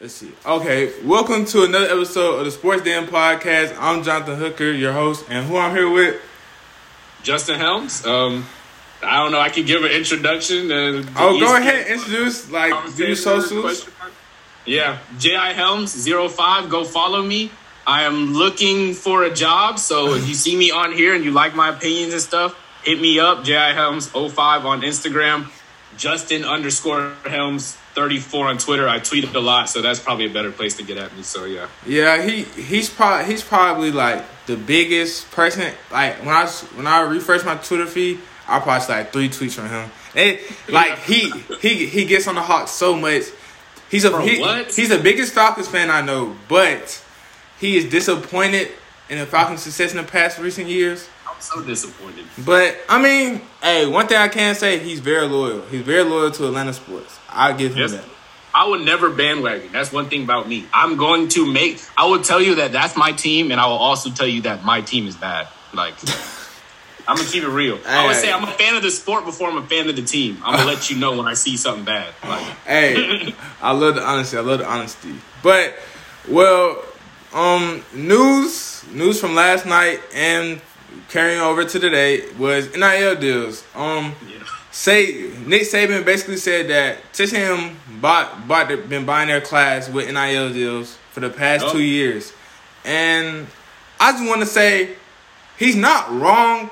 Let's see. Okay, welcome to another episode of the Sports Dan Podcast. I'm Jonathan Hooker, your host, and who I'm here with. Justin Helms. Um, I don't know. I can give an introduction. To Oh, go ahead, introduce like do socials. Yeah, J.I. Helms 05. Go follow me. I am looking for a job, so if you see me on here and you like my opinions and stuff, hit me up. J.I. Helms 05 on Instagram. Justin underscore Helms 34 on Twitter. I tweet a lot, so that's probably a better place to get at me. So yeah. Yeah, he he's probably he's probably like the biggest person. Like when I when I refresh my Twitter feed, I probably like three tweets from him. And like he he he gets on the Hawks so much. He's a Bro, he- what? he's the biggest Falcons fan I know, but he is disappointed in the Falcons' success in the past recent years. So disappointed. But I mean, hey, one thing I can say, he's very loyal. He's very loyal to Atlanta sports. I give him Yes. that. I would never bandwagon. That's one thing about me. I'm going to make. I will tell you that that's my team, and I will also tell you that my team is bad. Like, I'm gonna keep it real. I would say I'm a fan of the sport before I'm a fan of the team. I'm gonna let you know when I see something bad. Like, Hey, I love the honesty. I love the honesty. But well, um, news news from last night and carrying over to today was NIL deals. Um, yeah. say Nick Saban basically said that Tissam bought bought the- been buying their class with NIL deals for the past Oh. two years, and I just want to say he's not wrong.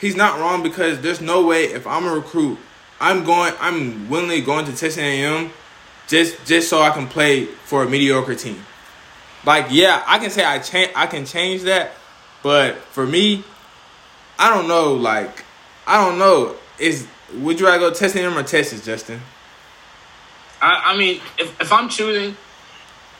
He's not wrong because there's no way if I'm a recruit, I'm going, I'm willingly going to Texas A&M just just so I can play for a mediocre team. Like yeah, I can say I change, I can change that, but for me, I don't know. Like I don't know. Is would you rather go Texas A&M or Texas, Justin? I, I mean, if, if I'm choosing,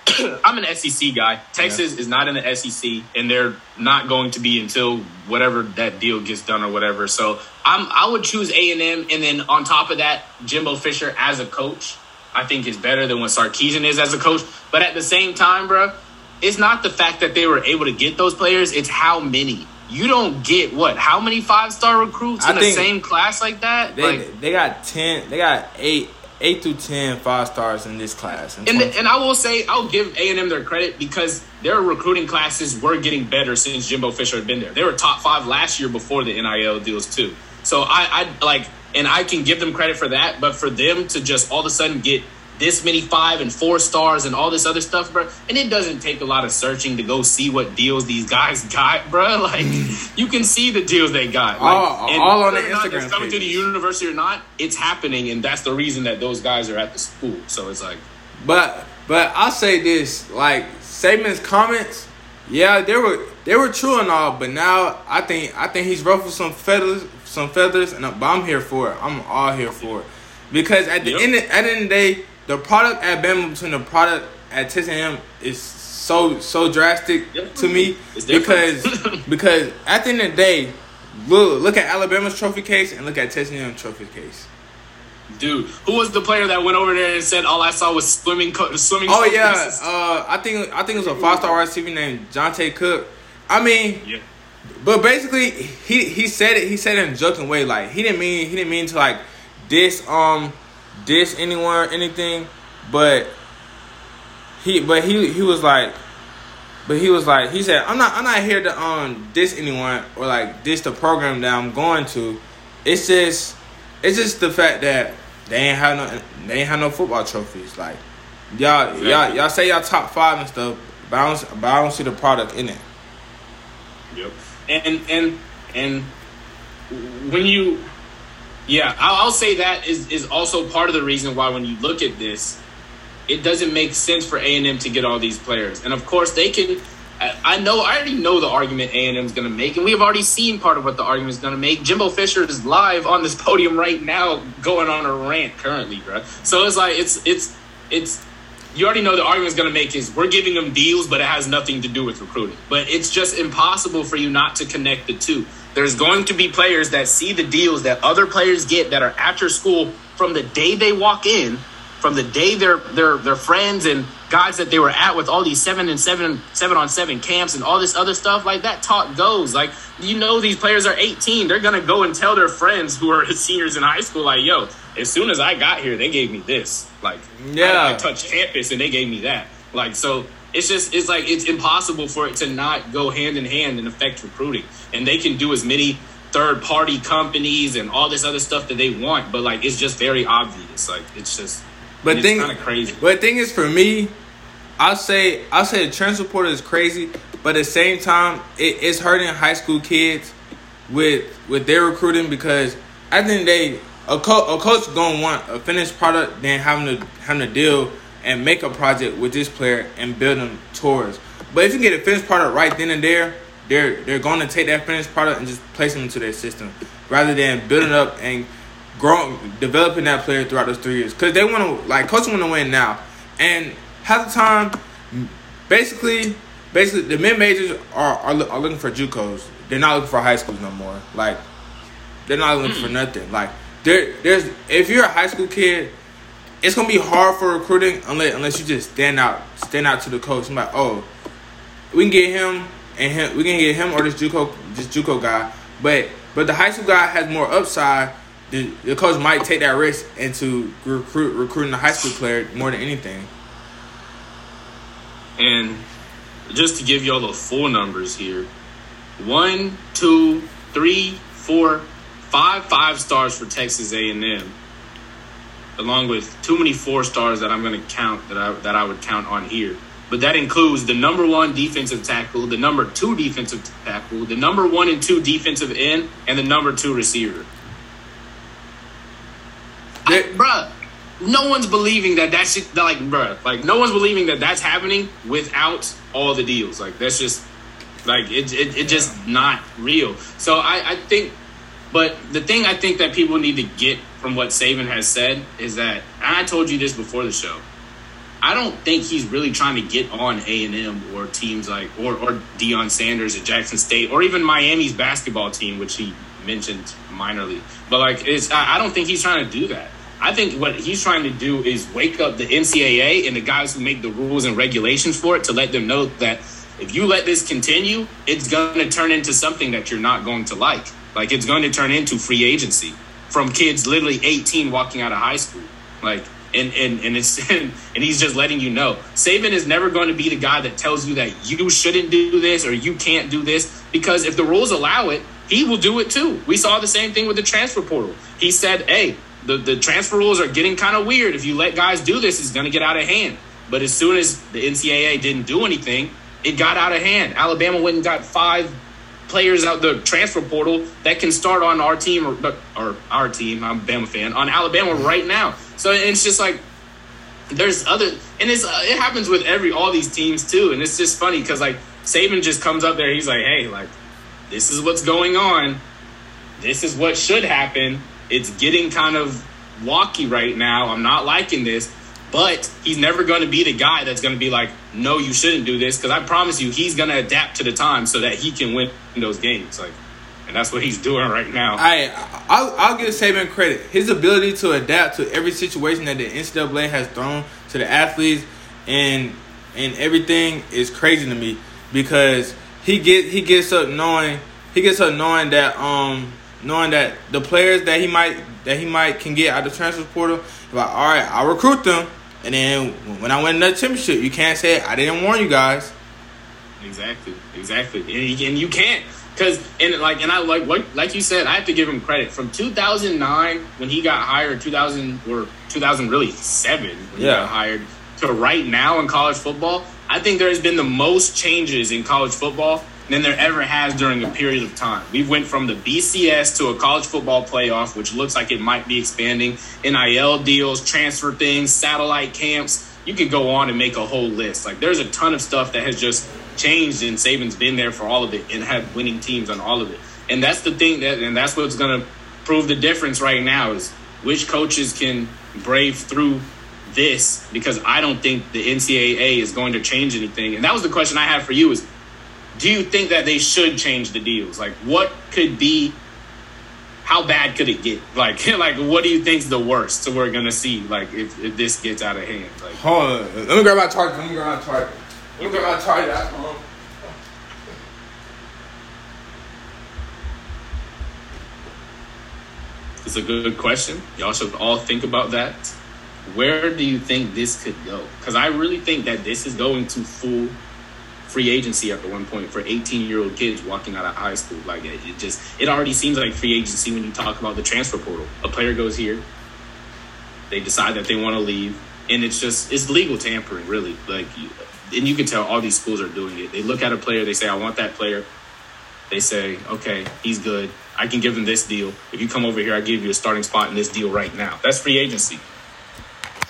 I'm an SEC guy. Texas is not in the SEC, and they're not going to be until whatever that deal gets done or whatever. So I'm I would choose A and M, and then on top of that, Jimbo Fisher as a coach, I think is better than what Sarkisian is as a coach. But at the same time, bro, it's not the fact that they were able to get those players; it's how many. You don't get what? How many five star recruits I in the same class like that? They like, they got ten. They got eight eight through ten five stars in this class. in And, 20 and I will say I'll give A and M their credit because their recruiting classes were getting better since Jimbo Fisher had been there. They were top five last year before the NIL deals too. So I, I like, and I can give them credit for that. But for them to just all of a sudden get this many five and four stars and all this other stuff, bro, and it doesn't take a lot of searching to go see what deals these guys got, bro. Like mm. you can see the deals they got, like, All- and all on the Instagram coming to the university or not, it's happening, and that's the reason that those guys are at the school. So it's like. But but I'll say this: like Saban's comments, yeah, they were they were true and all. But now I think I think he's ruffled some feathers, some feathers, and but I'm here for it. I'm all here for it because at the Yep. end of, at the end of the day, the product at Bama between the product at Texas is so so drastic to me because because at the end of the day, look look at Alabama's trophy case and look at Texas trophy case. Dude, who was the player that went over there and said all I saw was swimming co- swimming? Oh yeah, uh, I think I think it was a five star receiver named Jonte Cook. I mean, yeah. but basically he he said it he said it in a joking way. Like he didn't mean he didn't mean to like this um diss anyone or anything, but he but he he was like. But he was like, he said, "I'm not, I'm not here to um diss anyone or like diss the program that I'm going to. It's just, it's just the fact that they ain't have no, they ain't have no football trophies. Like, y'all, y'all, y'all say y'all top five and stuff, but I don't, but I don't see the product in it. Yep. And and and when you, yeah, I'll, I'll say that is is also part of the reason why when you look at this, it doesn't make sense for A and M to get all these players. And of course, they can. I know. I already know the argument A and M is going to make, and we have already seen part of what the argument is going to make. Jimbo Fisher is live on this podium right now, going on a rant currently, bro. So it's like it's it's it's. You already know the argument is going to make is we're giving them deals, but it has nothing to do with recruiting. But it's just impossible for you not to connect the two. There's going to be players that see the deals that other players get that are at your school from the day they walk in, from the day their their their friends and guys that they were at with all these seven and seven seven on seven camps and all this other stuff like that talk goes. Like you know these players are 18 they're gonna go and tell their friends who are seniors in high school like yo as soon as i got here they gave me this. Like Yeah. I, I touched campus and they gave me that. Like so it's just it's like it's impossible for it to not go hand in hand and affect recruiting. And they can do as many third party companies and all this other stuff that they want but like it's just very obvious. Like it's just But thing, kind of crazy. But the thing is, for me, I'll say I'll say the transfer portal is crazy, but at the same time, it, it's hurting high school kids with with their recruiting because I think end of the day, a, a coach gonna want a finished product than having to having to deal and make a project with this player and build them towards. But if you get a finished product right then and there, they're they're going to take that finished product and just place them into their system rather than building up and growing, developing that player throughout those three years. Because they want to, like, coach want to win now, and half the time, basically, basically the mid majors are, are are looking for JUCOs. They're not looking for high schools no more. Like, they're not looking for nothing. Like, there, there's if you're a high school kid, it's gonna be hard for recruiting unless unless you just stand out, stand out to the coach. I'm like, oh, we can get him and him, we can get him or this JUCO, this JUCO guy. But but the high school guy has more upside. The, the coach might take that risk into recruit recruiting the high school player more than anything. And just to give y'all the full numbers here one, two, three, four, five five stars for Texas A&M, along with too many four stars that I'm going to count that I that I would count on here. But that includes the number one defensive tackle, the number two defensive tackle, the number one and two defensive end, and the number two receiver. I, bruh, no one's believing that that shit, like, bruh, like, no one's believing that that's happening without all the deals. Like, that's just, like, it, it, it just not real. So I, I think, but the thing I think that people need to get from what Saban has said is that, and I told you this before the show, I don't think he's really trying to get on A and M or teams like or or Deion Sanders at Jackson State or even Miami's basketball team, which he mentioned minorly. But like, it's I I don't think he's trying to do that. I think what he's trying to do is wake up the NCAA and the guys who make the rules and regulations for it to let them know that if you let this continue, it's going to turn into something that you're not going to like. Like it's going to turn into free agency from kids literally 18 walking out of high school. Like and and and it's and, he's just letting you know. Saban is never going to be the guy that tells you that you shouldn't do this or you can't do this because if the rules allow it, he will do it too. We saw the same thing with the transfer portal. He said, "Hey, the the transfer rules are getting kind of weird. If you let guys do this, it's going to get out of hand." But as soon as the NCAA didn't do anything, it got out of hand. Alabama went and got five players out the transfer portal that can start on our team or, or our team. I'm a Bama fan on Alabama right now. So it's just like there's other, and it's uh, it happens with every all these teams too. And it's just funny because like Saban just comes up there, he's like, hey, like this is what's going on. This is what should happen. It's getting kind of walky right now. I'm not liking this. But he's never going to be the guy that's going to be like, no, you shouldn't do this. Because I promise you, he's going to adapt to the time so that he can win those games. Like, and that's what he's doing right now. I I'll, I'll give Saban credit. His ability to adapt to every situation that the NCAA has thrown to the athletes and and everything is crazy to me because he get he gets up knowing he gets up knowing that um knowing that the players that he might that he might can get out of the transfer portal like all right I'll recruit them. And then when I win another championship you can't say I didn't warn you guys. Exactly, exactly, and you, and you can't. Because and like and I like what like you said, I have to give him credit. From 2009 when he got hired, 2000 or 2000 really seven when he Yeah. got hired to right now in college football. I think there has been the most changes in college football than there ever has during a period of time. We've went from the BCS to a college football playoff, which looks like it might be expanding. NIL deals, transfer things, satellite camps. You could go on and make a whole list. Like there's a ton of stuff that has just changed, and Saban's been there for all of it and had winning teams on all of it. And that's the thing that, and that's what's going to prove the difference right now is which coaches can brave through this because I don't think the NCAA is going to change anything. And that was the question I had for you is do you think that they should change the deals? Like what could be how bad could it get? Like, like what do you think's the worst? So we're gonna see, like, if, if this gets out of hand. Like, hold on, let me grab my target. Let me grab my target. Let me grab my target. It's a good question. Y'all should all think about that. Where do you think this could go? Because I really think that this is going to full free agency at the one point for 18 year old kids walking out of high school. Like it, it, just, it already seems like free agency when you talk about the transfer portal. A player goes here, they decide that they want to leave, and it's just it's legal tampering, really. Like, and you can tell all these schools are doing it. They look at a player, they say, "I want that player." They say, "Okay, he's good. I can give him this deal. If you come over here, I give you a starting spot in this deal right now." That's free agency.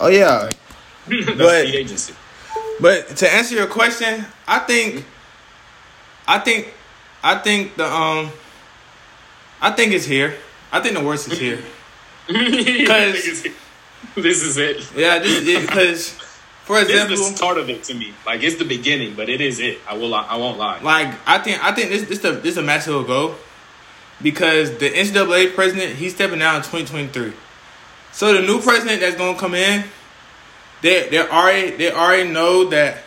Oh yeah, that's but, free agency. But to answer your question, I think, I think, I think the um, I think it's here. I think the worst is here. Because this is it. Yeah, this is it. Because, for example, this is the start of it to me. Like it's the beginning, but it is it. I will. I won't lie. Like I think. I think this. This the. This a match will go. Because the NCAA president, he's stepping down in 2023. So the new president that's gonna come in, they they already they already know that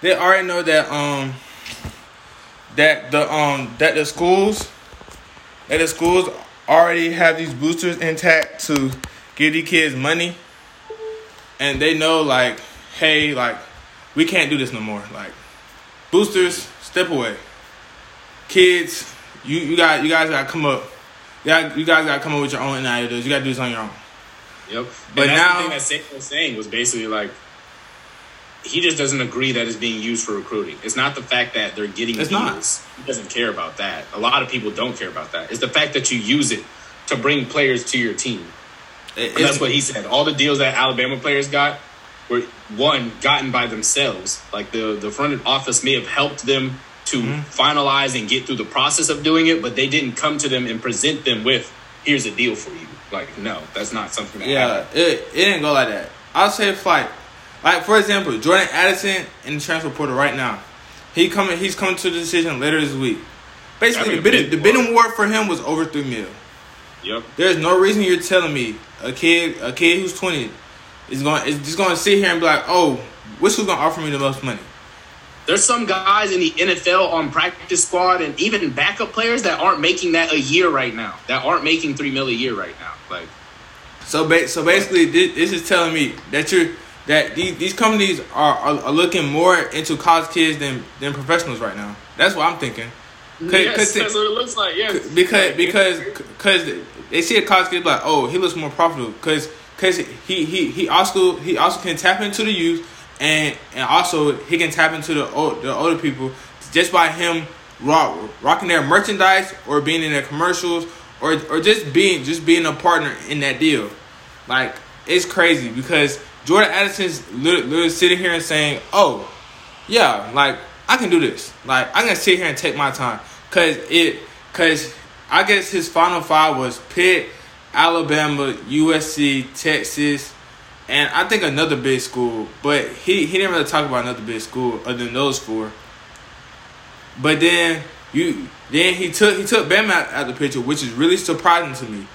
they already know that um that the um that the schools that the schools already have these boosters intact to give these kids money. And they know like hey like we can't do this no more. Like boosters step away. Kids you you got you guys got to come up. Yeah you guys got to come up with your own ideas. You got to do this on your own Yep. But now, the thing that Saban was saying was basically like he just doesn't agree that it's being used for recruiting. It's not the fact that they're getting it's deals. Not. He doesn't care about that. A lot of people don't care about that. It's the fact that you use it to bring players to your team. that's what he said. All the deals that Alabama players got were one gotten by themselves. Like the the front office may have helped them to mm-hmm. finalize and get through the process of doing it, but they didn't come to them and present them with here's a deal for you. Like, no, that's not something that Yeah, happened. it, it didn't go like that. I'll say if like like for example, Jordan Addison in the transfer portal right now. He coming he's coming to the decision later this week. Basically the bidding the bidding war for him was over three mil. Yep. There's no reason you're telling me a kid a kid who's twenty is going is just gonna sit here and be like, oh, which who's gonna offer me the most money? There's some guys in the NFL on practice squad and even backup players that aren't making that a year right now. That aren't making three mil a year right now. Like, so ba- so basically, this, this is telling me that you're that these, these companies are, are, are looking more into college kids than than professionals right now. That's what I'm thinking. Cause, yes, cause that's what it looks like. Yes, because because because they see a college kid like, oh, he looks more profitable because because he he he also he also can tap into the youth and and also he can tap into the old, the older people just by him rock, rocking their merchandise or being in their commercials or or just being just being a partner in that deal. Like it's crazy because Jordan Addison's literally, literally sitting here and saying, "Oh, yeah, like I can do this. Like I can sit here and take my time." Cause it, cause I guess his final five was Pitt, Alabama, USC, Texas, and I think another big school, but he, he didn't really talk about another big school other than those four. But then you then he took he took Bama out, out the picture, which is really surprising to me.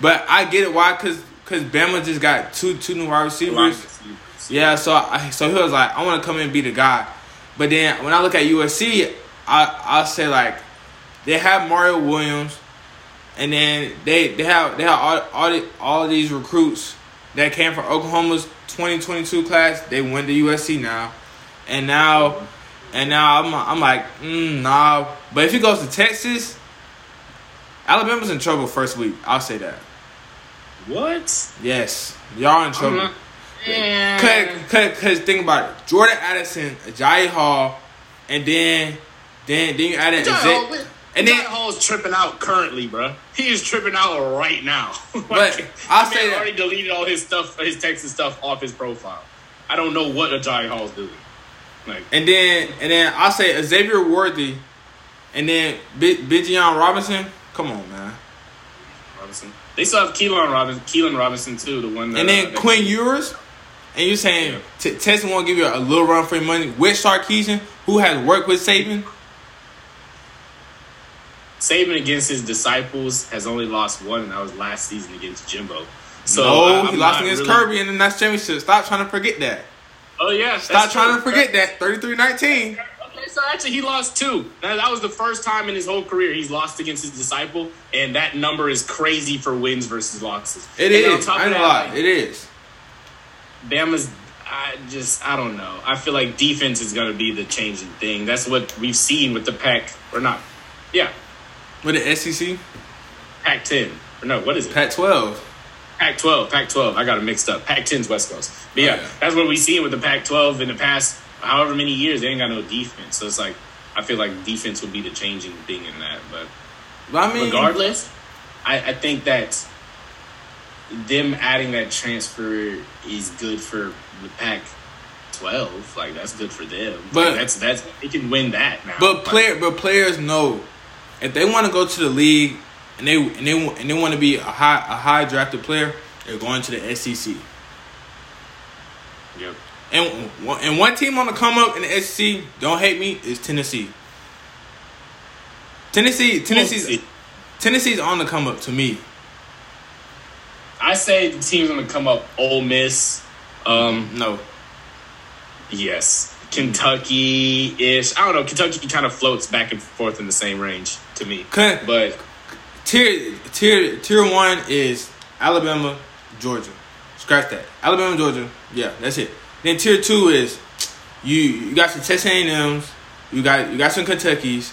But I get it why because because Bama just got two two new wide receivers. Yeah, so I, so he was like, I want to come in and be the guy. But then when I look at USC, I I say like they have Mario Williams, and then they they have they have all all, the, all these recruits that came from Oklahoma's 2022 class. They went to USC now, and now, and now I'm I'm like, mm, nah. But if he goes to Texas, Alabama's in trouble first week. I'll say that. What? Yes, y'all in trouble. Cause, cause, cause think about it. Jordan Addison, Jai Hall, and then, then, then you added. Jai and then Hall's tripping out currently, bro. He is tripping out right now. like, but I'll say that already deleted all his stuff, his Texas stuff off his profile. I don't know what Agiye Hall's doing. Like, and then and then I'll say Xavier Worthy, and then B- Bijan Robinson. Come on, man. Robinson. They still have Keelan Robinson, Keilan Robinson too, the one. That, and then uh, Quinn Ewers. And you're saying yeah. t- won't give you a little run for your money with Sarkisian, who has worked with Saban. Saban against his disciples has only lost one, and that was last season against Jimbo. So no, I- he lost against really- Kirby in the next championship. Stop trying to forget that. Oh yeah, Stop trying true. to forget that. 33-19. Okay, so actually he lost two. That, that was the first time in his whole career he's lost against his disciple, and that number is crazy for wins versus losses. It and is. I that, like, It is. Bama's. I just I don't know. I feel like defense is going to be the changing thing. That's what we've seen with the Pac or not. Yeah, With the SEC, Pac ten or no? What is it? Pac twelve. Pac twelve. I got it mixed up. Pac 10's West Coast. But yeah, Oh, yeah. that's what we've seen with the Pac twelve in the past however many years. They ain't got no defense, so it's like I feel like defense would be the changing thing in that, but. I mean, regardless, I, I think that them adding that transfer is good for the Pac twelve. Like that's good for them. But- like, that's that's they can win that now. But player, but players know if they want to go to the league and they and they and they want to be a high a high drafted player, they're going to the SEC. Yep. And one- and one team on the come up in the SEC, don't hate me, is Tennessee. Tennessee, Tennessee's Tennessee. Tennessee's on the come up to me. I say the team's gonna come up. Ole Miss. Um. No, Yes. Kentucky ish. I don't know. Kentucky kind of floats back and forth in the same range to me. But tier tier tier one is Alabama, Georgia. Scratch that. Alabama, Georgia. Yeah, that's it. Then tier two is you you got some Texas A&M's, you got you got some Kentuckies.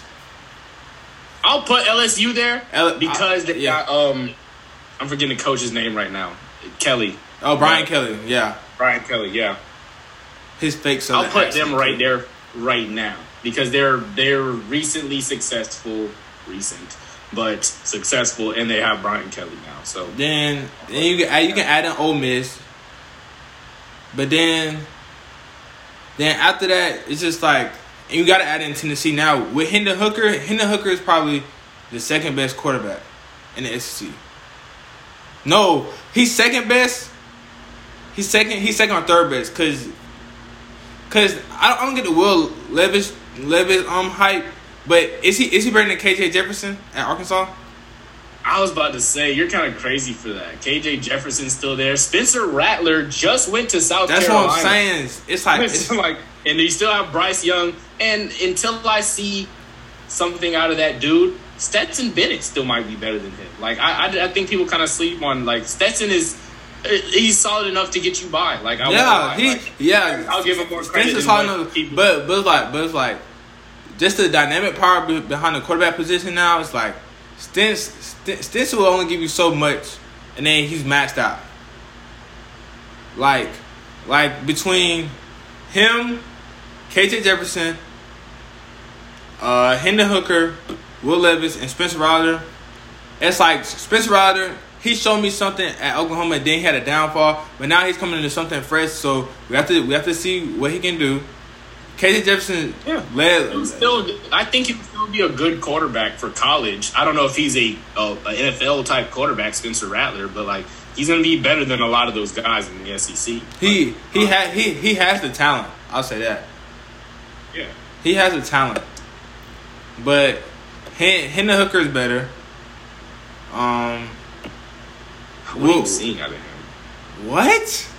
I'll put LSU there L- because I- they yeah. got um. I'm forgetting the coach's name right now. Kelly. Oh, Brian Yeah. Kelly. Yeah, Brian Kelly. Yeah. his fake. I'll put them right there right now because they're they're recently successful, recent, but successful, and they have Brian Kelly now. So Then then you can you can add in Ole Miss, but then then after that it's just like you got to add in Tennessee now with Hendon Hooker. Hendon Hooker is probably the second best quarterback in the SEC. No, he's second best. He's second. He's second or third best because because I don't, I don't get the Will Levis Levis um hype. But is he is he better than KJ Jefferson at Arkansas? I was about to say you're kind of crazy for that. KJ Jefferson's still there. Spencer Rattler just went to South That's Carolina. what I'm saying. It's like It's like, and you still have Bryce Young. And until I see something out of that dude, Stetson Bennett still might be better than him. Like I, I, I think people kind of sleep on like Stetson is. He's solid enough to get you by. Like I yeah, he Like, yeah. I'll give him more credit hard what enough, but but it's like but it's like just the dynamic power behind the quarterback position now. It's like Stents St- Stents will only give you so much, and then he's maxed out. Like like between him, KJ Jefferson, uh, Hendon Hooker, Will Levis, and Spencer Rattler. It's like Spencer Rattler. He showed me something at Oklahoma, and then he had a downfall. But now he's coming into something fresh. So we have to we have to see what he can do. KJ Jefferson Yeah. led. He'll still, I think he would still be a good quarterback for college. I don't know if he's a, a, a NFL type quarterback, Spencer Rattler, but like he's going to be better than a lot of those guys in the SEC. He he had he he has the talent. I'll say that Yeah, he has the talent. But Hen- Hendon Hooker is better. Um, what are you Whoa. seeing out of him? What?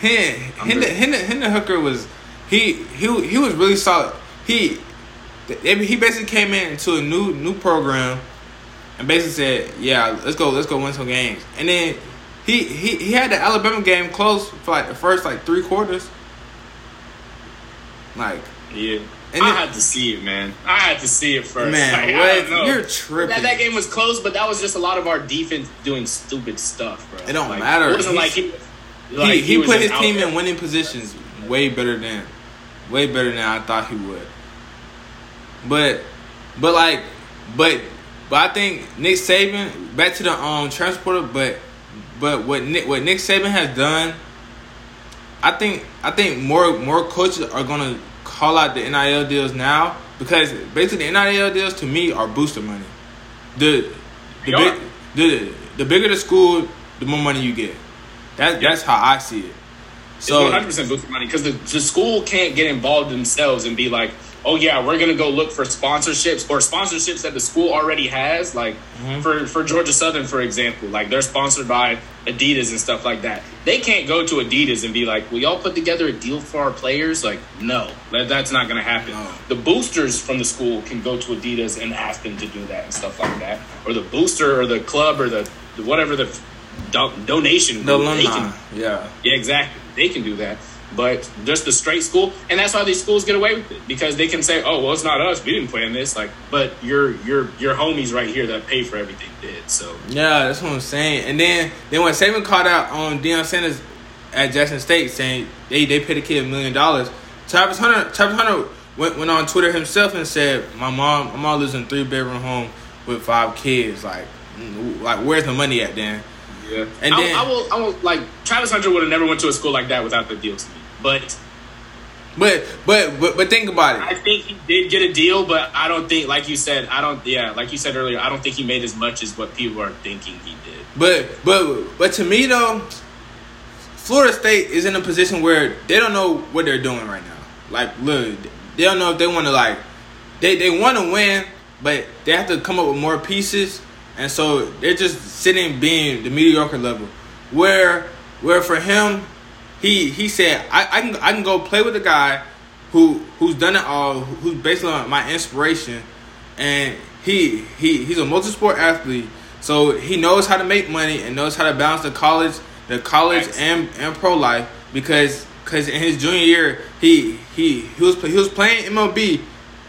Hen- I'm Hendon, good. Hendon, Hendon Hooker was he he he was really solid. He they- he basically came in into a new new program and basically said, "Yeah, let's go let's go win some games." And then he he he had the Alabama game close for like the first like three quarters. Like Yeah. And I then- had to see it, man. I had to see it first. man, Like, I don't what know. you're tripping? That, that game was close, but that was just a lot of our defense doing stupid stuff, bro. It don't Like, matter. It wasn't He's- like he, he, he, put his team there. in winning positions way better than way better than I thought he would. But but like but but I think Nick Saban back to the um transporter, but but what Nick what Nick Saban has done, I think I think more more coaches are gonna call out the NIL deals now because basically the NIL deals to me are booster money. The the big, the the bigger the school, the more money you get. That that's how I see it. It's So 100 percent booster money because the, the school can't get involved themselves and be like, oh yeah, we're gonna go look for sponsorships or sponsorships that the school already has. Like mm-hmm. for for Georgia Southern, for example, like they're sponsored by Adidas and stuff like that. They can't go to Adidas and be like, "Will y'all put together a deal for our players?" Like, no, that, that's not gonna happen. No. The boosters from the school can go to Adidas and ask them to do that and stuff like that, or the booster or the club or the whatever the do- donation. The alumni. Can, yeah, yeah, exactly. They can do that but just the straight school, and that's why these schools get away with it because they can say, "Oh, well, it's not us. We didn't plan this." Like, but your your your homies right here that pay for everything did. So yeah, that's what I'm saying. And then then when Saban called out on Deion Sanders at Jackson State saying they they paid a kid a million dollars, Travis Hunter Travis Hunter went went on Twitter himself and said, "My mom my mom lives in a three bedroom home with five kids. Like, mm, like where's the money at, then?" Yeah, and I, then I will I will like Travis Hunter would have never went to a school like that without the deal to me. But but but but but think about it. I think he did get a deal, but I don't think, like you said, I don't. Yeah, like you said earlier, I don't think he made as much as what people are thinking he did. But but but to me though, Florida State is in a position where they don't know what they're doing right now. Like, look, they don't know if they want to like they they want to win, but they have to come up with more pieces, and so they're just sitting being the mediocre level. Where where for him, he he said I, I can I can go play with a guy who who's done it all, who's based on my inspiration, and he he he's a multi-sport athlete, so he knows how to make money and knows how to balance the college the college and and pro life because because in his junior year he he he was he was playing MLB,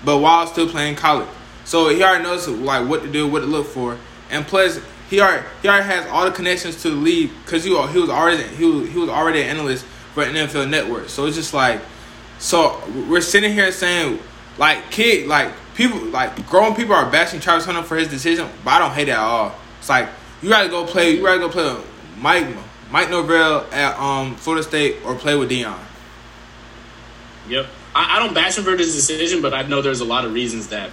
but while still playing college, so he already knows like what to do, what to look for, and plus he already he already has all the connections to the league because he, he was already he was, he was already an analyst for NFL Network. So it's just like, so we're sitting here saying like kid like people like grown people are bashing Travis Hunter for his decision, but I don't hate it at all. It's like you gotta go play you gotta go play with Mike Mike Norvell at um Florida State or play with Deion. Yep. I, I don't bash him for his decision, but I know there's a lot of reasons that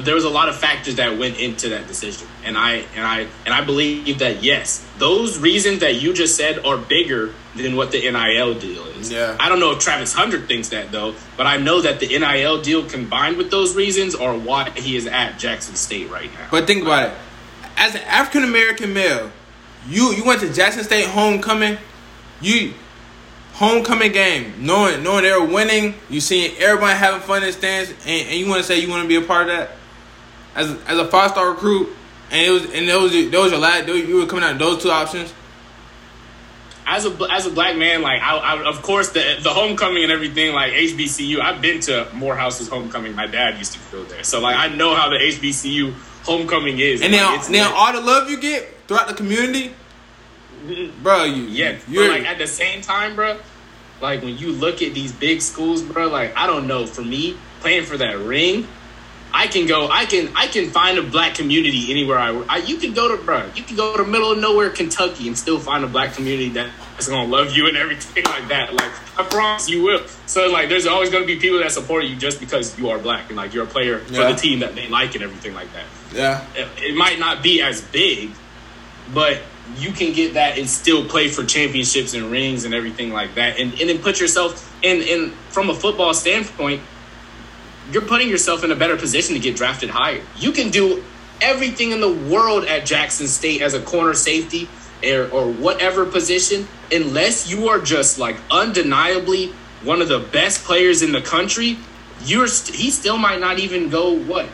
there was a lot of factors that went into that decision. And i and i and i believe that yes those reasons that you just said are bigger than what the nil deal is. Yeah. I don't know if travis hunter thinks that though but i know that the nil deal combined with those reasons are why he is at jackson state right now. But think about it. As an african american male you you went to jackson state homecoming you homecoming game, knowing knowing they're winning, you seeing everybody having fun in the stands, and, and you want to say you want to be a part of that as as a five star recruit, and it was and those those your last you were coming out of those two options. As a as a black man, like I, I, of course the the homecoming and everything, like HBCU. I've been to Morehouse's homecoming. My dad used to go there, so like I know how the HBCU homecoming is. And, now like, now all the love you get throughout the community, bro. You yeah, you're like at the same time, bro. Like when you look at these big schools, bro. Like I don't know. For me, playing for that ring, I can go. I can. I can find a black community anywhere I. I you can go to, bro. You can go to middle of nowhere, Kentucky, and still find a black community that's gonna love you and everything like that. Like I promise you will. So like, there's always gonna be people that support you just because you are black and like you're a player yeah. for the team that they like and everything like that. Yeah. It, it might not be as big, but you can get that and still play for championships and rings and everything like that, and and then put yourself in in from a football standpoint you're putting yourself in a better position to get drafted higher. You can do everything in the world at Jackson State as a corner safety or, or whatever position, unless you are just like undeniably one of the best players in the country. You're st- he still might not even go what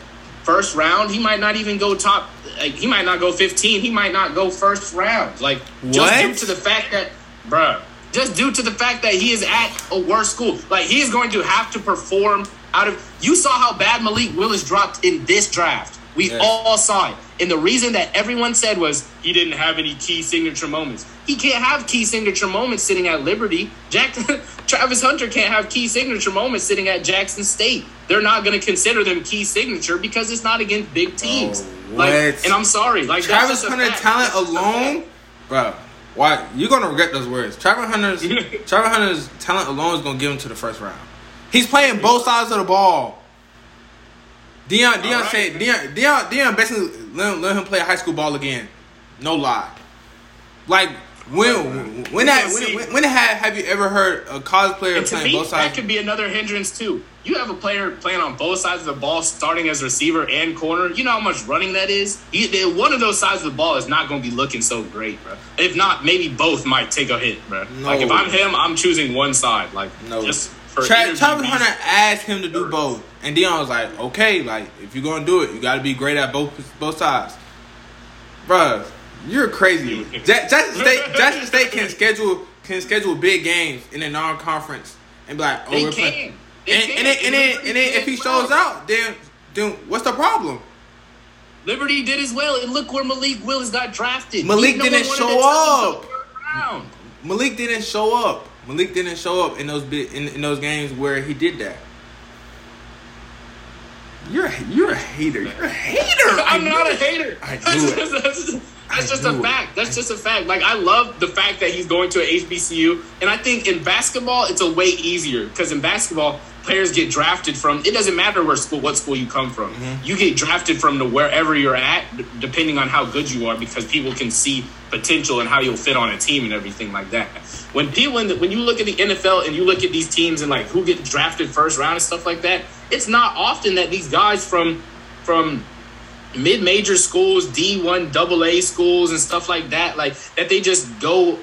first round. He might not even go top. Like, he might not go 15. He might not go first round. Like just due to the fact that, bruh, just due to the fact that he is at a worse school. Like he is going to have to perform out of you saw how bad Malik Willis dropped in this draft. We yes. all saw it. And the reason that everyone said was he didn't have any key signature moments. He can't have key signature moments sitting at Liberty. Jack Travis Hunter can't have key signature moments sitting at Jackson State. They're not going to consider them key signature because it's not against big oh, teams. Oh, like, and I'm sorry, like Travis Hunter talent alone, bro. Why you're gonna regret those words? Travis Hunter's Travis Hunter's talent alone is gonna give him to the first round. He's playing both sides of the ball. Deion, Deion right. said, Deion, Deion, Deion basically let, let him play high school ball again. No lie. Like When when that when, when have have you ever heard a college player And playing me, both sides? that could be another hindrance too. You have a player playing on both sides of the ball, starting as receiver and corner. You know how much running that is. One of those sides of the ball is not going to be looking so great, bro. If not, maybe both might take a hit, bro. Like if I'm him, I'm choosing one side. Like No. just Tra- Travis. Hunter asked him to do both, and Deion was like, "Okay, like if you're gonna do it, you got to be great at both both sides." Bruh, you're crazy. Ja- Jackson State, Jackson State can schedule can schedule big games in a non-conference and be like, "Oh, They we're can. playing." They And, can. and then, and then, and then if he shows out, then then what's the problem? Liberty did as well, and look where Malik Willis got drafted. Malik didn't show to touch him up. till third round. Malik didn't show up. Malik didn't show up in those in, in those games where he did that. You're a- you're a hater. You're a hater. I I'm not a hater. I knew it. that's just, I just knew a fact. That's just a fact. Like I love the fact that he's going to a HBCU, and I think in basketball it's a way easier because in basketball players get drafted from. It doesn't matter where school, what school you come from. Mm-hmm. You get drafted from to wherever you're at, depending on how good you are, because people can see potential and how you'll fit on a team and everything like that. When people, in the, when you look at the NFL and you look at these teams and like who get drafted first round and stuff like that, it's not often that these guys from from mid-major schools, D1 AA schools and stuff like that, like that they just go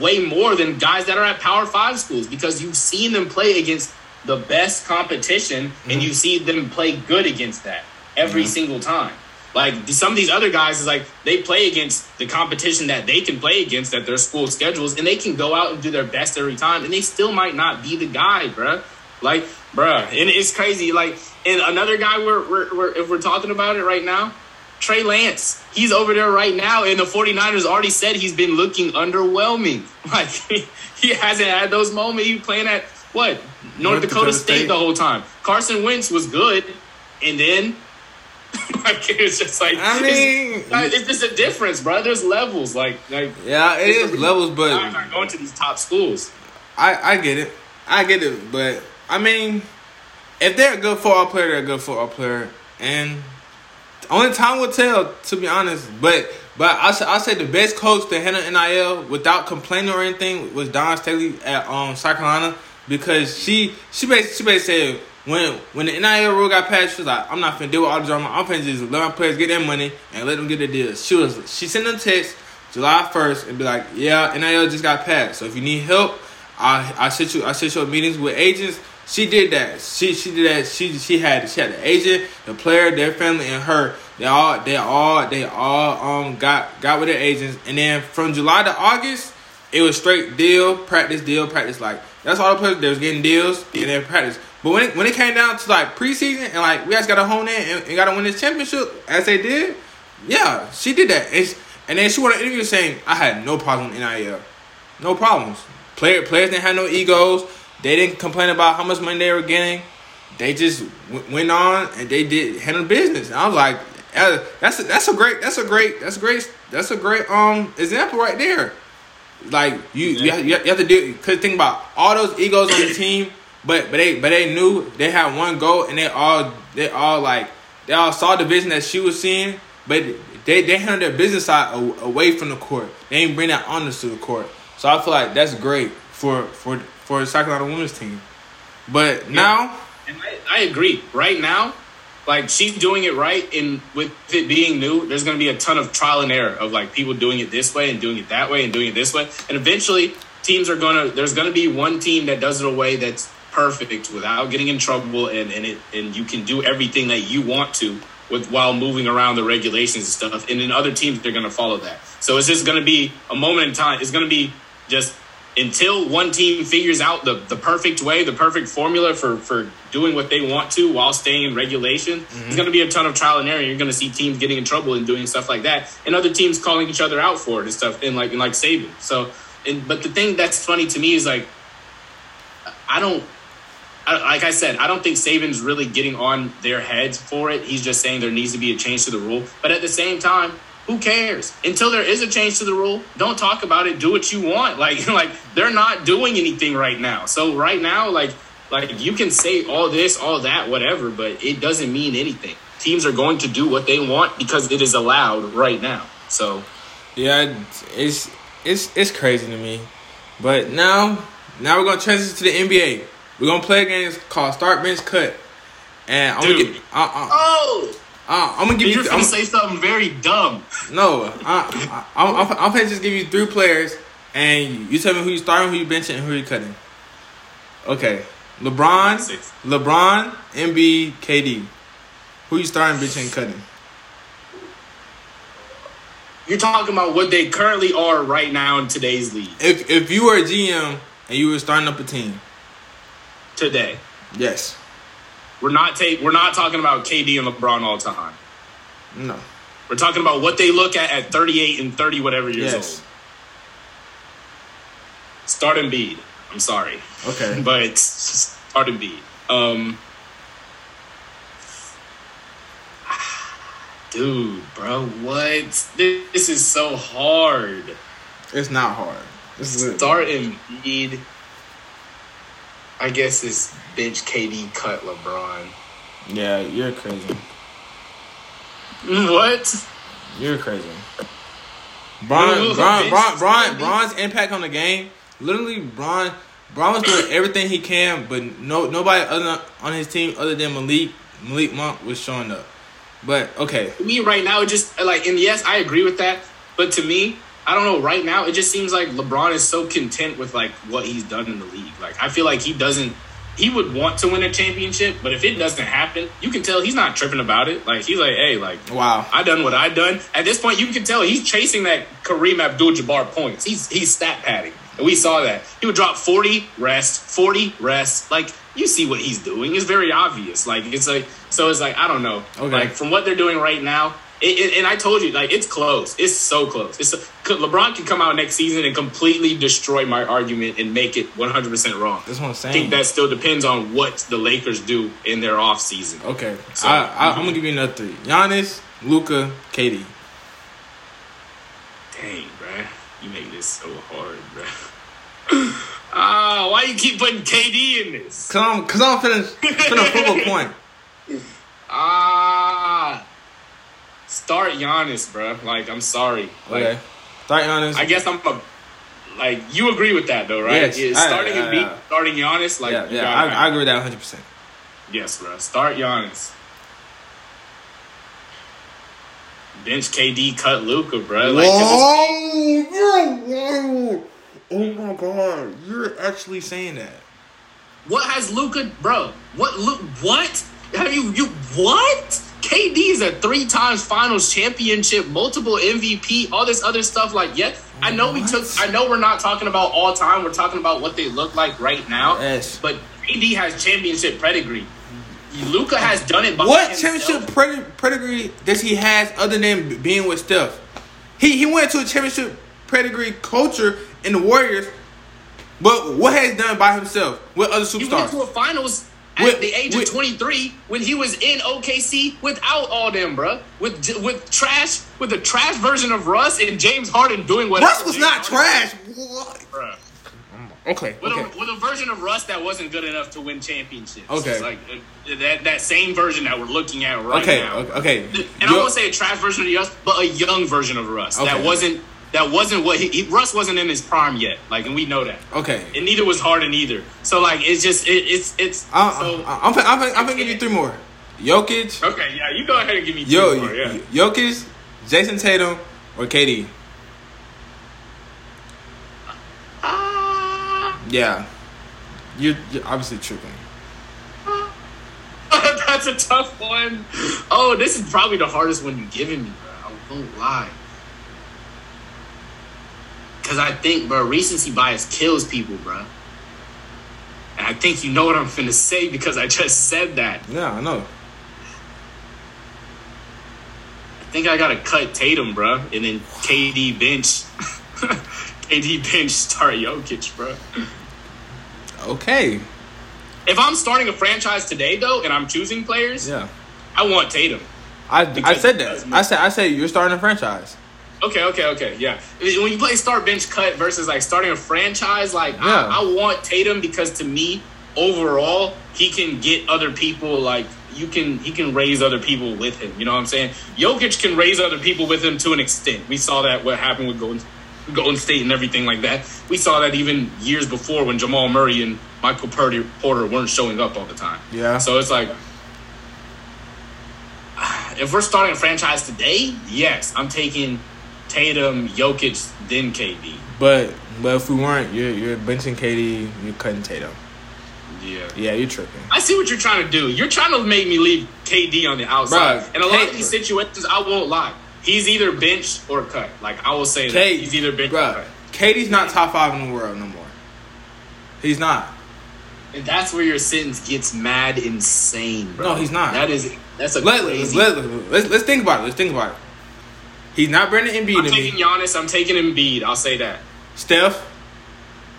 way more than guys that are at Power 5 schools because you've seen them play against the best competition and mm-hmm. you see them play good against that every mm-hmm. single time. Like some of these other guys is like they play against the competition that they can play against at their school schedules and they can go out and do their best every time and they still might not be the guy, bruh. Like, bruh, and it's crazy. Like, and another guy we're, we're, we're if we're talking about it right now, Trey Lance, he's over there right now, and the 49ers already said he's been looking underwhelming. Like, he hasn't had those moments. He playing at what? North, North Dakota, Dakota State, State. the whole time. Carson Wentz was good, and then. like it's just like I mean- it's, like, it's just a difference, bro. There's levels, like like Yeah, it is levels, but aren't going to these top schools. I, I get it. I get it. But I mean, if they're a good football player, they're a good football player, and only time will tell. To be honest, but but I I say the best coach to handle NIL without complaining or anything was Dawn Staley at um South Carolina because she she basically, she basically said when when the NIL rule got passed, she was like, I'm not finna deal with all the drama. I'm finna just let my players get their money and let them get their deals. She was she sent them text July first and be like, yeah, NIL just got passed. So if you need help, I I sit you I sit you in meetings with agents. She did that. She she did that. She she had she had the agent, the player, their family, and her. They all they all they all um got got with their agents, and then from July to August, it was straight deal, practice, deal, practice. Like that's all the players. They was getting deals and then practice. But when it, when it came down to like preseason and like we guys got to hone in and, and got to win this championship as they did, yeah, she did that. And, she- and then she went on an interview saying I had no problem with NIL, no problems. Player players didn't have no egos. They didn't complain about how much money they were getting. They just w- went on and they did handle business. And I was like, that's a, that's a great that's a great that's a great that's a great um example right there. Like you you, have, you have you have to do because think about all those egos on the team, but but they but they knew they had one goal and they all they all like they all saw the vision that she was seeing, but they they handled their business side away from the court. They didn't bring that honors to the court. So I feel like that's great for for for the Carolina women's team. But now, And I, I agree. Right now, like she's doing it right, and with it being new, there's going to be a ton of trial and error of like people doing it this way and doing it that way and doing it this way, and eventually teams are going to. There's going to be one team that does it a way that's perfect without getting in trouble, and and it and you can do everything that you want to with while moving around the regulations and stuff. And then other teams, they're going to follow that. So it's just going to be a moment in time. It's going to be just until one team figures out the, the perfect way, the perfect formula for, for doing what they want to while staying in regulation, there's going to be a ton of trial and error. You're going to see teams getting in trouble and doing stuff like that, and other teams calling each other out for it and stuff, and like and like Saban. So, and but the thing that's funny to me is like, I don't. I, like I said, I don't think Saban's really getting on their heads for it. He's just saying there needs to be a change to the rule. But at the same time, who cares? Until there is a change to the rule, don't talk about it. Do what you want. Like like they're not doing anything right now. So right now, like like you can say all this, all that, whatever, but it doesn't mean anything. Teams are going to do what they want because it is allowed right now. So yeah, it's it's it's crazy to me. But now, now we're gonna transition to the NBA. We're gonna play a game called Start Bench Cut, and I'm Dude. gonna get. Uh, uh, Oh, uh, I'm gonna give you're you. gonna I'm, say something very dumb. no, I, I, I'm, I'm, I'm gonna just give you three players, and you tell me who you starting, who you benching, and who you cutting. Okay, LeBron, Six. LeBron, Embiid, KD. Who you starting, benching, and cutting? You're talking about what they currently are right now in today's league. If if you were a GM and you were starting up a team, Today, yes, we're not take. We're not talking about KD and LeBron all the time. no, We're talking about what they look at at 38 and 30 whatever years yes, old. Start and Embiid. I'm sorry, okay. but start Embiid. Um, dude, bro, what? This is so hard. It's not hard. This is it. Start Embiid. I guess it's bench KD cut LeBron. Yeah, you're crazy. What? You're crazy. Bron, Ooh, Bron, bitch. Bron, Bron, Bron's impact on the game. Literally, Bron, Bron was doing everything he can, but no, nobody other on his team other than Malik, Malik Monk was showing up. But okay, To me, right now, it just like, and yes, I agree with that. But to me, I don't know. Right now, it just seems like LeBron is so content with like what he's done in the league. Like, I feel like he doesn't. He would want to win a championship, but if it doesn't happen, you can tell he's not tripping about it. Like, he's like, hey, like, wow. I done what I done. At this point, you can tell he's chasing that Kareem Abdul-Jabbar points. He's he's stat padding, and we saw that. He would drop forty rest, forty rest. Like you see what he's doing. It's very obvious. Like it's like so. It's like I don't know. Okay. Like from what they're doing right now. It, it, and I told you, like it's close. It's so close. It's LeBron can come out next season and completely destroy my argument and make it 100 percent wrong. That's what I'm saying. I think that still depends on what the Lakers do in their off season. okay, So- I, I, I'm gonna give you another three: Giannis, Luka, KD. Dang, bruh. You make this so hard, bruh. Ah, why you keep putting KD in this? Cause I'm, cause I'm finna, finna prove a point. Ah, start Giannis, bro. Like, I'm sorry. Like, Okay, start Giannis. I guess I'm a. Like, you agree with that, though, right? Yes, Yeah, starting I- and beat, I- starting Giannis, like, yeah, yeah, I, I agree with that 100. percent Yes, bruh. Start Giannis. Bench KD, cut Luka, bro. Like, it's- Whoa, whoa, oh my god, you're actually saying that. What has Luka, bro? What look? What have you? You what? KD is a three times Finals championship, multiple MVP, all this other stuff. Like, yeah, I know we took. I know we're not talking about all time. We're talking about what they look like right now. Yes. But KD has championship pedigree. Luka has done it. By What himself. championship pred- pedigree does he has other than being with Steph? He he went to a championship pedigree culture in the Warriors, but what has he done by himself with other superstars? He went to a finals at With- the age with- of 23 when he was in OKC without all them, bruh. With with trash, with the trash version of Russ and James Harden doing what Russ was not trash. What? bruh. Okay, With, okay. a, with a version of Russ that wasn't good enough to win championships. Okay. It's like uh, that that same version that we're looking at right Okay, now. okay, okay. And I won't say a trash version of Russ, but a young version of Russ that wasn't that wasn't what he, he Russ wasn't in his prime yet. Like, and we know that. Okay. And neither was Harden either. So like, it's just it, it's it's. I, so, I, I'm, I'm, I'm gonna give you three more. Jokic, Okay, yeah, you go ahead and give me two Yo, more. Yeah. Jokic, Jayson Tatum, or KD. Ah, Yeah, you're, you're obviously tripping. that's a tough one. Oh, this is probably the hardest one you've given me, bro. I won't lie. Cause I think, bro, recency bias kills people, bro. And I think you know what I'm finna say because I just said that. Yeah, I know. I think I gotta cut Tatum, bro, and then KD bench. KD bench start Jokic, bro. Okay. If I'm starting a franchise today, though, and I'm choosing players, Yeah. I want Tatum. I, I said that. I said I said you're starting a franchise. Okay, okay, okay, yeah. When you play start bench cut versus like starting a franchise, like Yeah. I, I want Tatum because to me, overall, he can get other people like you can he can raise other people with him. You know what I'm saying? Jokic can raise other people with him to an extent. We saw that what happened with Golden Golden State and everything like that. We saw that even years before when Jamal Murray and Michael Porter, Porter weren't showing up all the time. Yeah. So it's like, if we're starting a franchise today, yes, I'm taking Tatum, Jokic, then KD. But but if we weren't, you're you're benching KD, you're cutting Tatum. Yeah. Yeah, you're tripping. I see what you're trying to do. You're trying to make me leave KD on the outside. Bruh, and a lot K- of these situations, I won't lie. He's either benched or cut. Like I will say that K, he's either benched or cut. KD's not top five in the world no more. He's not. And that's where your sentence gets mad insane, bro. No, he's not. That is that's a Let, crazy. let, let's let's think about it. Let's think about it. He's not Brandon Embiid I'm taking me. Giannis. I'm taking Embiid. I'll say that. Steph,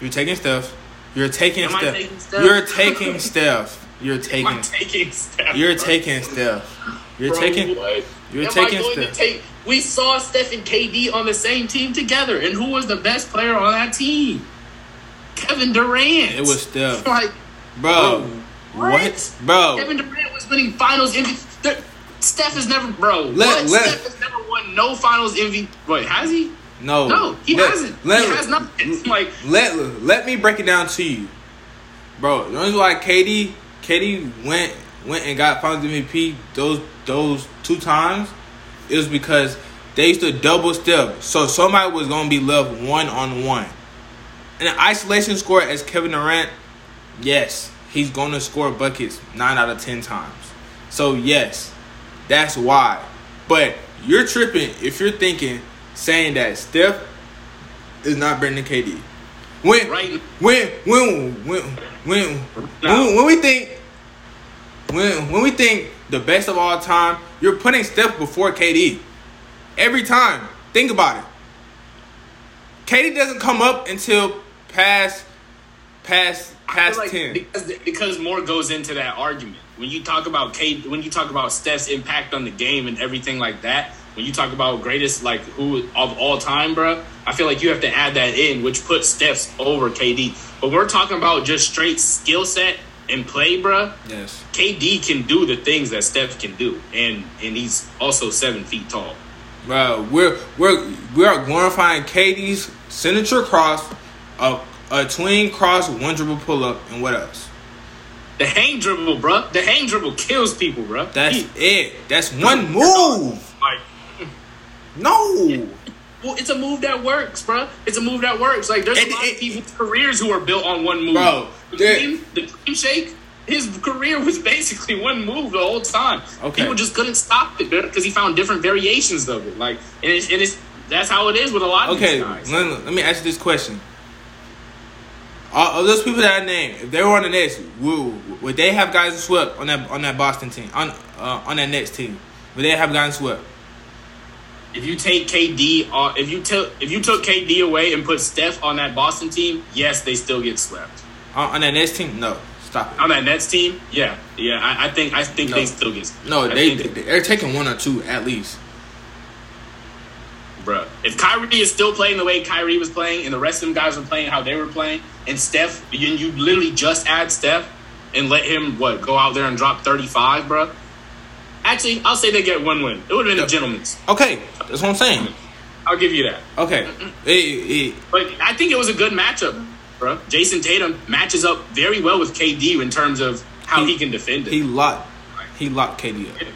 you're taking Steph. You're taking Am I Steph. taking Steph? You're taking Steph. You're taking. I'm taking Steph. You're bro. taking Steph. You're Bro, taking. what? You're Am taking Steph. take? We saw Steph and KD on the same team together, and who was the best player on that team? Kevin Durant. It was Steph, like, bro. What? What, bro? Kevin Durant was winning Finals MVP. Steph has never, bro. Let- what? let- Steph has never won no Finals MVP. Wait, has he? No, No, he Let- hasn't. Let, he has nothing. Like, let let me break it down to you, bro. The reason why KD KD went went and got Finals MVP those those two times is because they used to double Steph, so somebody was gonna be left one on one. An isolation score as Kevin Durant, yes, he's gonna score buckets nine out of ten times. So yes, that's why. But you're tripping if you're thinking saying that Steph is not Brendan KD. When Right. when when when when when, when we think when when we think the best of all time, you're putting Steph before KD. Every time. Think about it. KD doesn't come up until past past past like ten. because because more goes into that argument. When you talk about Kate, when you talk about Steph's impact on the game and everything like that, when you talk about greatest like who of all time, bro, I feel like you have to add that in, which puts Steph's over KD. But we're talking about just straight skill set and play, bro. Yes. KD can do the things that Steph can do, and and he's also seven feet tall. Bro, we're we're we are glorifying KD's signature cross, a a twin cross, one dribble pull up, and what else? The hang dribble, bro. The hang dribble kills people, bro. That's He- it. That's one move. like No. Well, it's a move that works, bro. It's a move that works. Like there's It- a lot it- of people's careers who are built on one move. Bro, the Dream, the Dream Shake, his career was basically one move the whole time. Okay. People just couldn't stop it because he found different variations of it. Like, and it's, and it's that's how it is with a lot of Okay, these guys. let, let me ask you this question. All of those people that I named, if they were on the Nets, would, would they have guys swept on that on that Boston team on uh, on that Nets team? Would they have gotten swept? If you take KD, uh, if you took if you took KD away and put Steph on that Boston team, yes, they still get swept. On, on that Nets team? No, stop it. On that Nets team, yeah, yeah, I, I think I think No. they still get. Swept. No, I they they're taking one or two at least. Bruh. If Kyrie is still playing the way Kyrie was playing, and the rest of them guys were playing how they were playing, and Steph, you, you literally just add Steph and let him what go out there and drop thirty five, bruh. Actually, I'll say they get one win. It would have been a gentleman's. Okay, that's what I'm saying. I'll give you that. Okay, But I think it was a good matchup, bruh. Jayson Tatum matches up very well with KD in terms of how he, He- can defend it. he locked he locked KD up.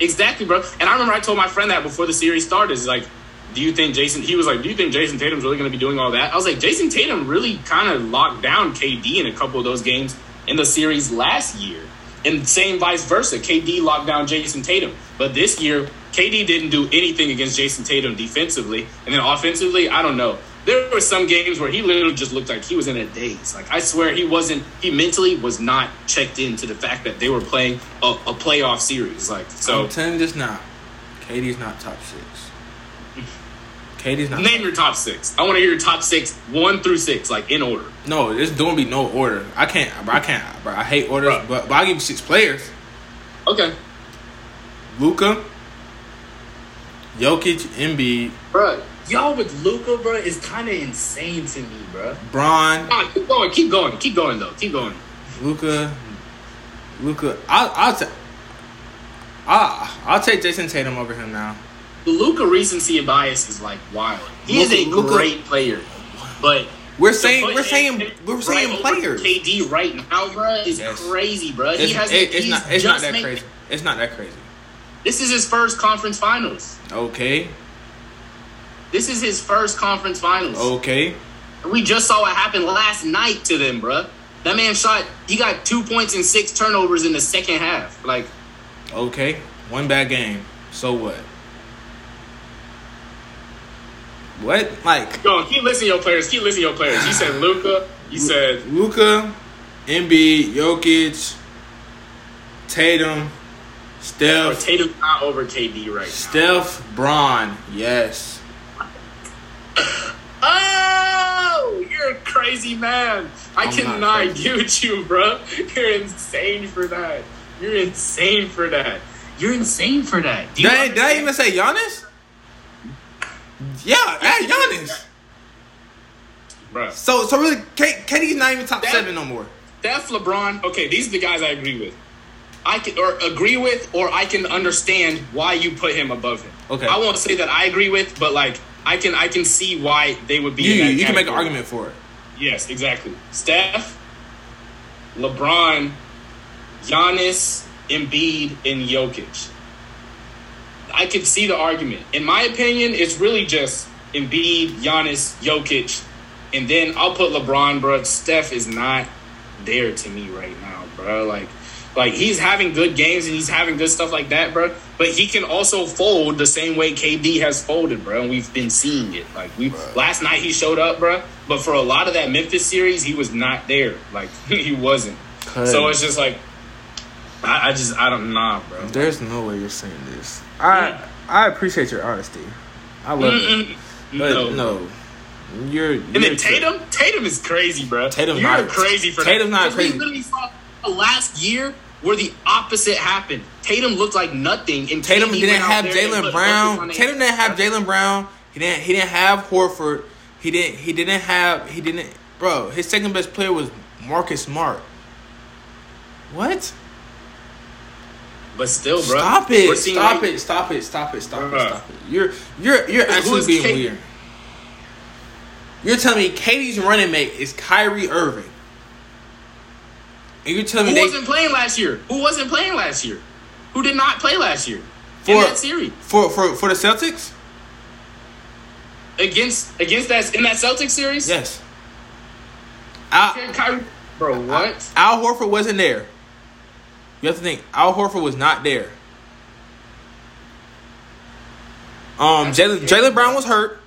Exactly, bro. And I remember I told my friend that before the series started. It's like, do you think Jayson? He was like, do you think Jayson Tatum's really going to be doing all that? I was like, Jayson Tatum really kind of locked down KD in a couple of those games in the series last year, and same vice versa. KD locked down Jayson Tatum, but this year KD didn't do anything against Jayson Tatum defensively, and then offensively, I don't know. There were some games where he literally just looked like he was in a daze. Like I swear, he wasn't. He mentally was not checked into the fact that they were playing a, a playoff series. Like so. I'm telling you. KD's not top six. KD's not. Name your top six. I want to hear your top six, one through six, like in order. No, there's don't be no order. I can't, bro. I can't, bro. I hate orders, Bro. but, but I'll give you six players: Okay, Luka, Jokic, Embiid, bro. Y'all with Luka, bro, is kind of insane to me, bro. Bron, on, keep going, keep going, keep going though, keep going. Luka, Luka. I'll I'll take. I'll, I'll take Jason Tatum over him now. The Luka recency bias is like wild. He is a Luka- Luka- great player, but We're saying we're saying we're saying over players. KD right now, bro, is Yes. crazy, bro. It's, he has it, it's not it's not that crazy. It's not that crazy. This is his first conference finals. Okay. This is his first conference finals. Okay. We just saw what happened last night to them, bruh. That man shot. He got two points and six turnovers in the second half. Like, Okay. One bad game. So what? What? Like go on, keep listening to your players. Keep listening to your players. You said Luka. You said Luka, Embiid, Jokic, Tatum, or Steph, Tatum's not over KD right now. Steph, Bron. Yes. Oh, you're a crazy man. I I'm cannot not crazy. argue with you, bro. You're insane for that. You're insane for that. You're insane for that. Do you Did I, did I even say Giannis? Yeah, add Giannis. Bruh. So so really, KD's not even top That- seven no more. Steph, LeBron. Okay, these are the guys I agree with. I can or agree with, or I can understand why you put him above him. Okay. I won't say that I agree with, but like I can I can see why they would be. You in that you can make an argument for it. Yes, exactly. Steph, LeBron, Giannis, Embiid, and Jokic. I could see the argument. In my opinion, it's really just Embiid, Giannis, Jokic, and then I'll put LeBron, bro. Steph is not there to me right now, bro. Like, like he's having good games and he's having good stuff like that, bro. But he can also fold the same way KD has folded, bro. And we've been seeing it. Like we last night he showed up, bro. But for a lot of that Memphis series, he was not there. Like he wasn't. So it's just like I, I just I don't know, bro. There's no way you're saying this. I mm. I appreciate your honesty. I love it. Mm-mm. But No. no. You're, And then you're- Tatum, Tatum is crazy, bro. Tatum's You're not- crazy for Tatum's that. not crazy. We literally saw last year where the opposite happened. Tatum looked like nothing, and Tatum didn't have Jaylen Brown. Tatum didn't have Jaylen Brown. He didn't. He didn't have Horford. He didn't. He didn't have. He didn't. Bro, his second best player was Marcus Smart. What? But still, bro. Stop it! Stop it! Stop it! Stop it! Stop it! Stop it! You're you're you're actually being K- weird. You're telling me KD's running mate is Kyrie Irving, and you're telling Who me Who wasn't playing last year? Who wasn't playing last year? Who did not play last year in For- that series for for for the Celtics? against against that in that Celtics series? Yes. Al, Kyrie, bro, what? Al Horford wasn't there. You have to think Al Horford was not there. Um, Jaylen Brown was hurt,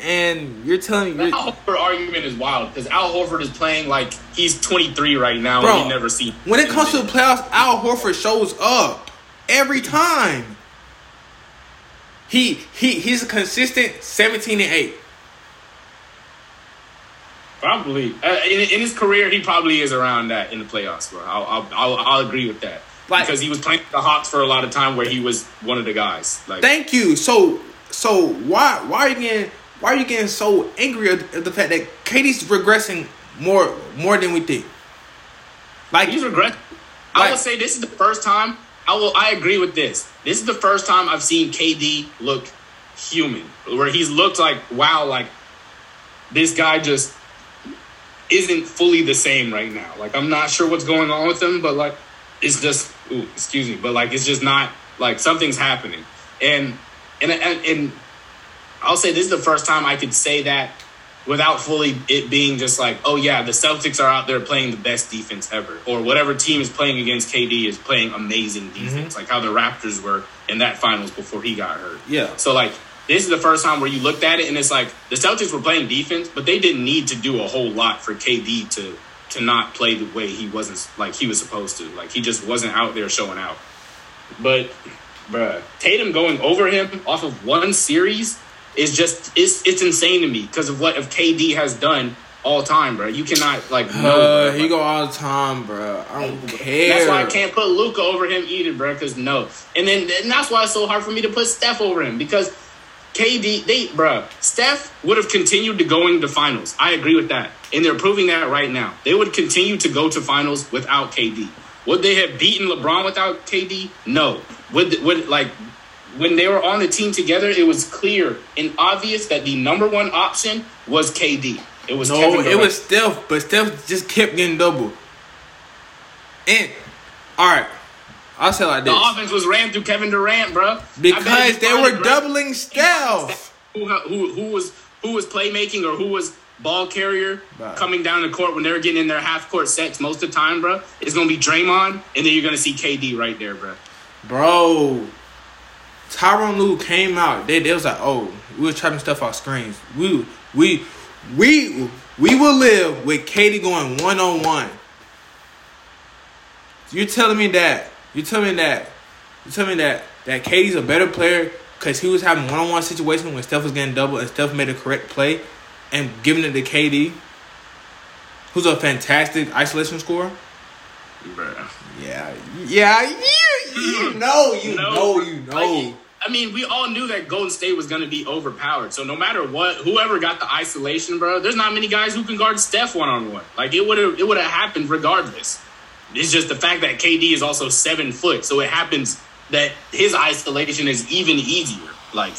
and you're telling The me, Al Horford argument is wild because Al Horford is playing like he's 23 right now Bro, and he never seen. when it comes to the playoffs, Al Horford shows up every time. He he he's a consistent seventeen and eight. Probably uh, in, in his career, he probably is around that in the playoffs, bro. I'll I'll, I'll, I'll agree with that Like- because he was playing the Hawks for a lot of time where he was one of the guys. Like, Thank you. So so why why are you getting why are you getting so angry at the fact that KD's regressing more more than we think? Like he's regret. I will say this is the first time. I will. I agree with this. This is the first time I've seen KD look human, where he's looked like wow, like this guy just isn't fully the same right now. Like I'm not sure what's going on with him, but like it's just ooh, excuse me, but like it's just not like something's happening. And and and, and I'll say this is the first time I could say that without fully it being just like, oh yeah, the Celtics are out there playing the best defense ever, or whatever team is playing against KD is playing amazing mm-hmm. defense, like how the Raptors were in that finals before he got hurt. Yeah. So like this is the first time where you looked at it and it's like the Celtics were playing defense, but they didn't need to do a whole lot for KD to to not play the way he wasn't like he was supposed to. Like he just wasn't out there showing out. But bruh, Tatum going over him off of one series is just it's it's insane to me because of what if KD has done all time, bro. You cannot like no. uh, he go all the time, bro. I don't care. That's why I can't put Luka over him either, bro. Because no, and then and that's why it's so hard for me to put Steph over him because KD, they, bro, Steph would have continued to going to finals. I agree with that, and they're proving that right now. They would continue to go to finals without KD. Would they have beaten LeBron without KD? No. Would would like when they were on the team together, it was clear and obvious that the number one option was KD. It was no, it was Steph, but Steph just kept getting double. And all right, I'll say like the this offense was ran through Kevin Durant, bro. Because they were doubling Steph. Who, who who was who was playmaking or who was ball carrier Right. coming down the court when they were getting in their half court sets most of the time, bro? It's gonna be Draymond, and then you're gonna see KD right there, bro. Bro, Tyronn Lue came out. They, they was like, oh, we were trapping Steph off screens. We we we we will live with KD going one on one. You're telling me that? You're telling me that? You telling me that that KD's a better player because he was having one on one situation when Steph was getting double and Steph made a correct play and giving it to KD, who's a fantastic isolation scorer. Bruh. Yeah, yeah, you, you mm. know, you No. know, you know. Like, I mean, we all knew that Golden State was going to be overpowered. So no matter what, whoever got the isolation, bro, there's not many guys who can guard Steph one on one. Like it would have, it would have happened regardless. It's just the fact that KD is also seven foot, so it happens that his isolation is even easier. Like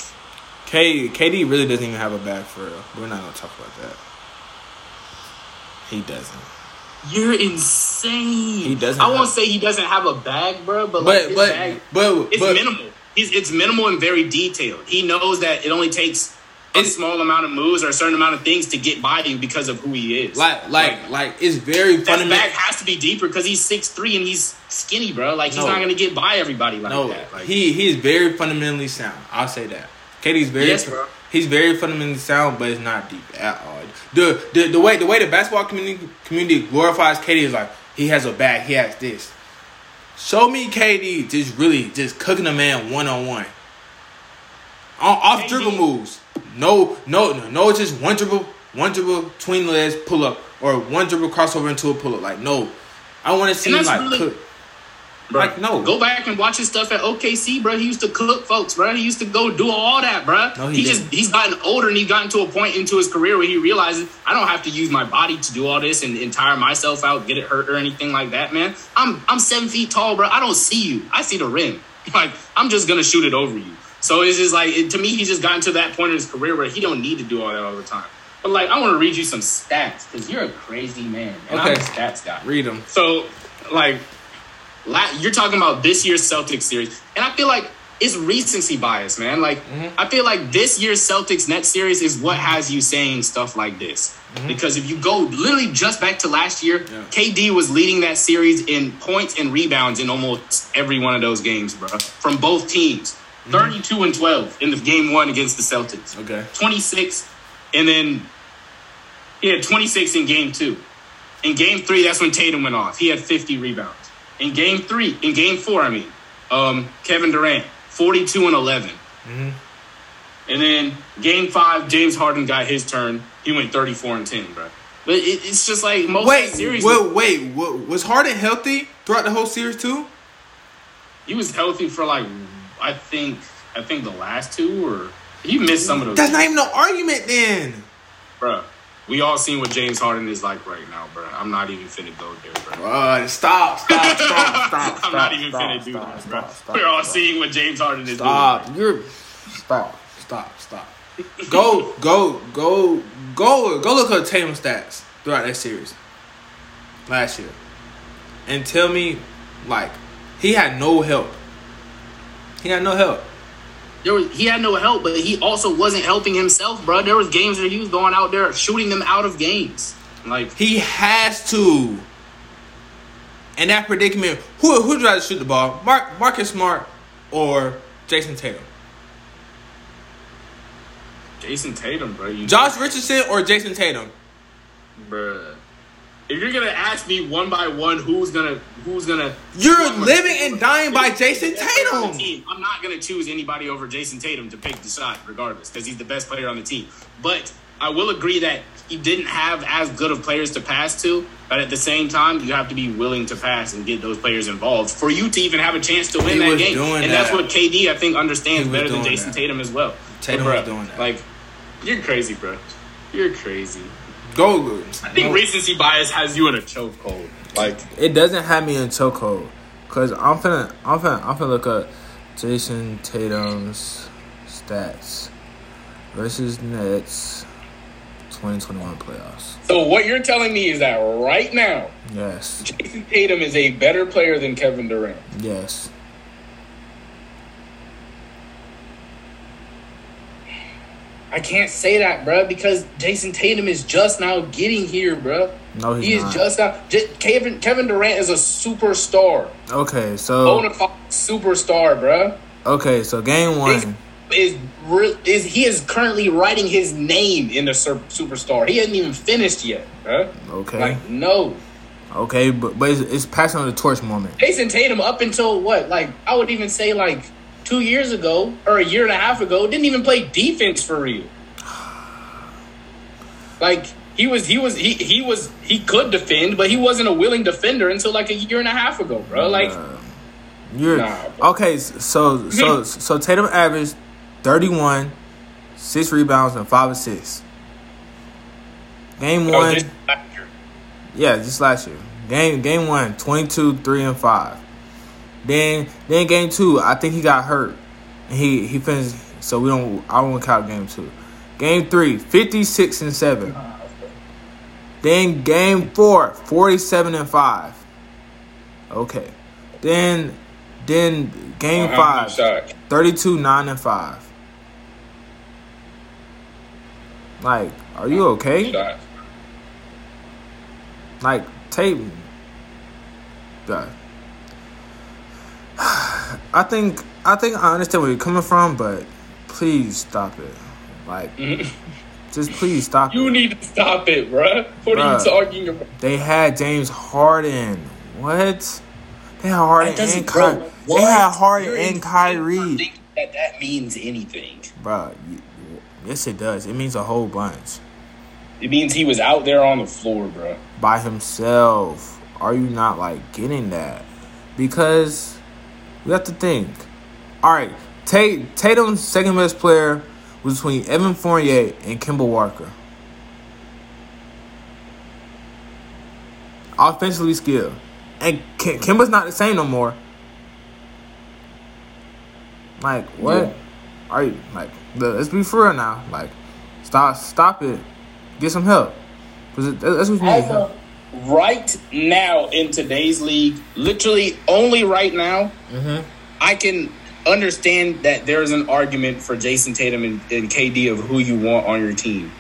K, KD really doesn't even have a bag for real. We're not gonna talk about that. He doesn't. you're insane. He doesn't I won't say he doesn't have a bag, bro, but like But but bag, but it's but minimal. He's, it's minimal and very detailed. He knows that it only takes a small amount of moves or a certain amount of things to get by you because of who he is. like like like it's very fundamental. back has to be deeper because he's six three and he's skinny, bro. Like he's No. not gonna get by everybody like No, that. Like, he he is very fundamentally sound. I'll say that. KD's very Yes, bro. he's very fundamentally sound, but it's not deep at all. The the, the way the way the basketball community community glorifies KD is like he has a bag, he has this. Show me KD just really just cooking a man one on one. Off KD. dribble moves. No, no, no, no. It's just one dribble, one dribble between the legs, pull up, or one dribble crossover into a pull up. Like no, I want to see him like really- cook. bro, like, no. Go back and watch his stuff at OKC, bro. He used to cook folks, bro. He used to go do all that, bro. No, he he, just didn't. he's gotten older and he's gotten to a point into his career where he realizes I don't have to use my body to do all this and, and tire myself out, get it hurt or anything like that, man. I'm I'm seven feet tall, bro. I don't see you. I see the rim. Like I'm just gonna shoot it over you. So it's just like it, to me, he's just gotten to that point in his career where he don't need to do all that all the time. But like, I want to read you some stats because you're a crazy man, and I'm a Okay. stats guy. Read them. So, like, la- you're talking about this year's Celtics series, and I feel like it's recency bias, man. Like, mm-hmm. I feel like this year's Celtics net series is what has you saying stuff like this. Mm-hmm. Because if you go literally just back to last year, Yeah. KD was leading that series in points and rebounds in almost every one of those games, bro, from both teams. 32 and 12 in the game one against the Celtics. Okay. 26, and then he had 26 in game two. In game three, that's when Tatum went off. He had 50 rebounds. In game three, in game four, I mean, um, Kevin Durant, 42 and 11. And then game five, James Harden got his turn. He went 34 and 10, bro. But it, it's just like most Wait, series. wait, wait, Was Harden healthy throughout the whole series too? He was healthy for like, I think, I think the last two, or he missed some of those. That's not even no argument then. Bruh, we all seen what James Harden is like right now, bruh. I'm not even finna go there, bruh. Bro, stop, stop, stop, stop. I'm not even stop, finna do stop, this, stop, bruh. stop, We're all stop. seeing what James Harden is doing. Stop. You're stop, stop, stop. Go, go, go, go, go look at Tatum stats throughout that series last year, and tell me, like, he had no help. He had no help. There was, he had no help, but he also wasn't helping himself, bruh. There was games where he was going out there shooting them out of games. Like, He has to. In that predicament, who who'd rather shoot the ball, Mark Marcus Smart or Jayson Tatum? Jayson Tatum, bro. You, Josh Richardson or Jayson Tatum? bruh. If you're gonna ask me one by one who's gonna who's gonna You're gonna- living and dying by Jayson Best player on the Tatum. team. I'm not going to choose anybody over Jayson Tatum to pick the shot, regardless, because he's the best player on the team. But I will agree that he didn't have as good of players to pass to. But at the same time, you have to be willing to pass and get those players involved for you to even have a chance to win He that game. And that's what KD I think understands better than Jayson that. Tatum as well. Tatum But, doing that. Like, you're crazy, bro. You're crazy. Go. I think recency bias has you in a chokehold. Like it doesn't have me in chokehold, cause I'm finna, I'm finna, I'm finna look up Jayson Tatum's stats versus Nets 2021 playoffs. So what you're telling me is that right now, yes, Jayson Tatum is a better player than Kevin Durant. Yes. I can't say that, bro, because Jayson Tatum is just now getting here, bro. No, he is not. just now. J- Kevin Kevin Durant is a superstar. Okay, so bona fide superstar, bro. Okay, so game one is real. Is he is currently writing his name in the sur- superstar? He hasn't even finished yet, bro. Okay, like no. Okay, but but it's, it's passing on the torch moment. Jayson Tatum up until what? Like I would even say like two years ago or a year and a half ago didn't even play defense for real. Like he was, he was, he he was, he could defend, but he wasn't a willing defender until like a year and a half ago, bro. Like, uh, you're nah, okay. So so so Tatum averaged thirty one, six rebounds and five assists. Game one, just yeah, just last year. Game game one, 22, 3 and five. Then then game two, I think he got hurt. And he he finished so we don't I won't count game two. Game three, 56 and 7. Then game four, 47 and 5. Okay. Then then game five, 32, 9 and 5. Like, are you okay? Like, tape. God. I think I think I understand where you're coming from, but please stop it. Like, just please stop. You it. need to stop it, bruh. What bruh, are you talking about? They had James Harden. What? They had Harden and Kyrie. They had Harden and Kyrie. That that means anything, bro. Yes, it does. It means a whole bunch. It means he was out there on the floor, bro, by himself. Are you not like getting that? Because we have to think. All right, Tatum's second best player was between Evan Fournier and Kemba Walker. Offensively skilled. And Kemba's not the same no more. Like, what? Yeah. Are you, like, let's be for real now. Like, stop stop it. Get some help. Because that's what you need. Right now in today's league, literally only right now, mm-hmm. I can understand that there's an argument for Jayson Tatum and, and KD of who you want on your team.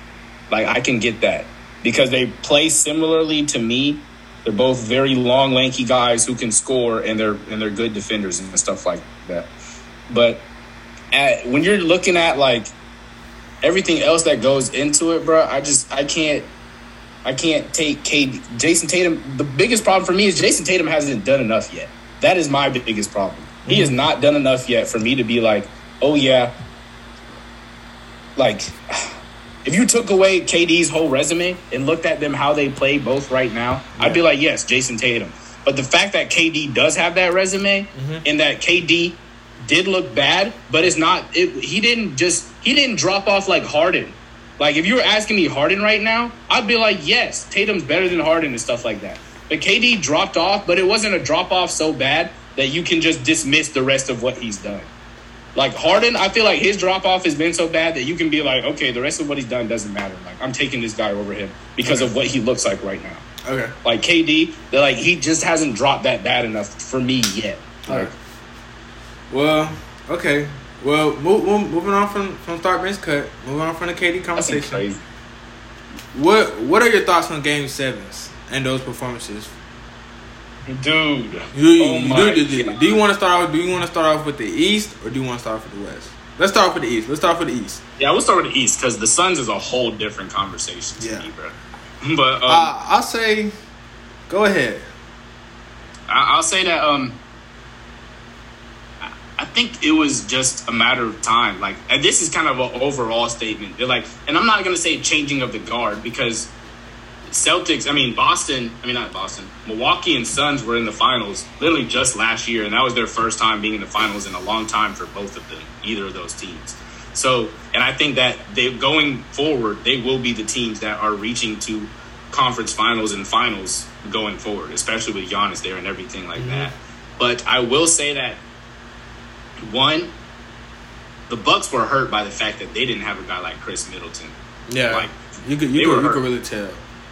Like I can get that because they play similarly to me. They're both very long, lanky guys who can score, and they're and they're good defenders and stuff like that. But at, when you're looking at like everything else that goes into it, bro, I just I can't I can't take KD, Jayson Tatum. The biggest problem for me is Jayson Tatum hasn't done enough yet. That is my biggest problem. He has not done enough yet for me to be like, oh yeah. Like, if you took away KD's whole resume and looked at them how they play both right now, yeah. I'd be like, yes, Jayson Tatum. But the fact that KD does have that resume mm-hmm. and that KD did look bad, but it's not. It, he didn't just he didn't drop off like Harden. Like if you were asking me Harden right now, I'd be like, yes, Tatum's better than Harden and stuff like that. But KD dropped off, but it wasn't a drop off so bad that you can just dismiss the rest of what he's done. Like Harden, I feel like his drop off has been so bad that you can be like, okay, the rest of what he's done doesn't matter. Like I'm taking this guy over him because okay. of what he looks like right now. Okay. Like KD, they're like he just hasn't dropped that bad enough for me yet. Like, well, okay. Well, move, move, moving on from from start bench cut, moving on from the KD conversation. What What are your thoughts on Game Sevens and those performances Dude. You, oh do, do, do, you want to start off? Do you want to start off with the East or do you want to start off with the West? Let's start off with the East. Let's start off with the East. Yeah, we'll start with the East because the Suns is a whole different conversation yeah. Me, bro. But um, uh, I'll say, go ahead. I, will say that um, think it was just a matter of time. Like, and this is kind of an overall statement. They're like, and I'm not gonna say changing of the guard because Celtics, I mean Boston, I mean not Boston, Milwaukee and Suns were in the finals literally just last year, and that was their first time being in the finals in a long time for both of them, either of those teams. So, and I think that they going forward, they will be the teams that are reaching to conference finals and finals going forward, especially with Giannis there and everything like mm-hmm. that. But I will say that one, the Bucks were hurt by the fact that they didn't have a guy like Khris Middleton. Yeah, like you could you, could, you could really tell.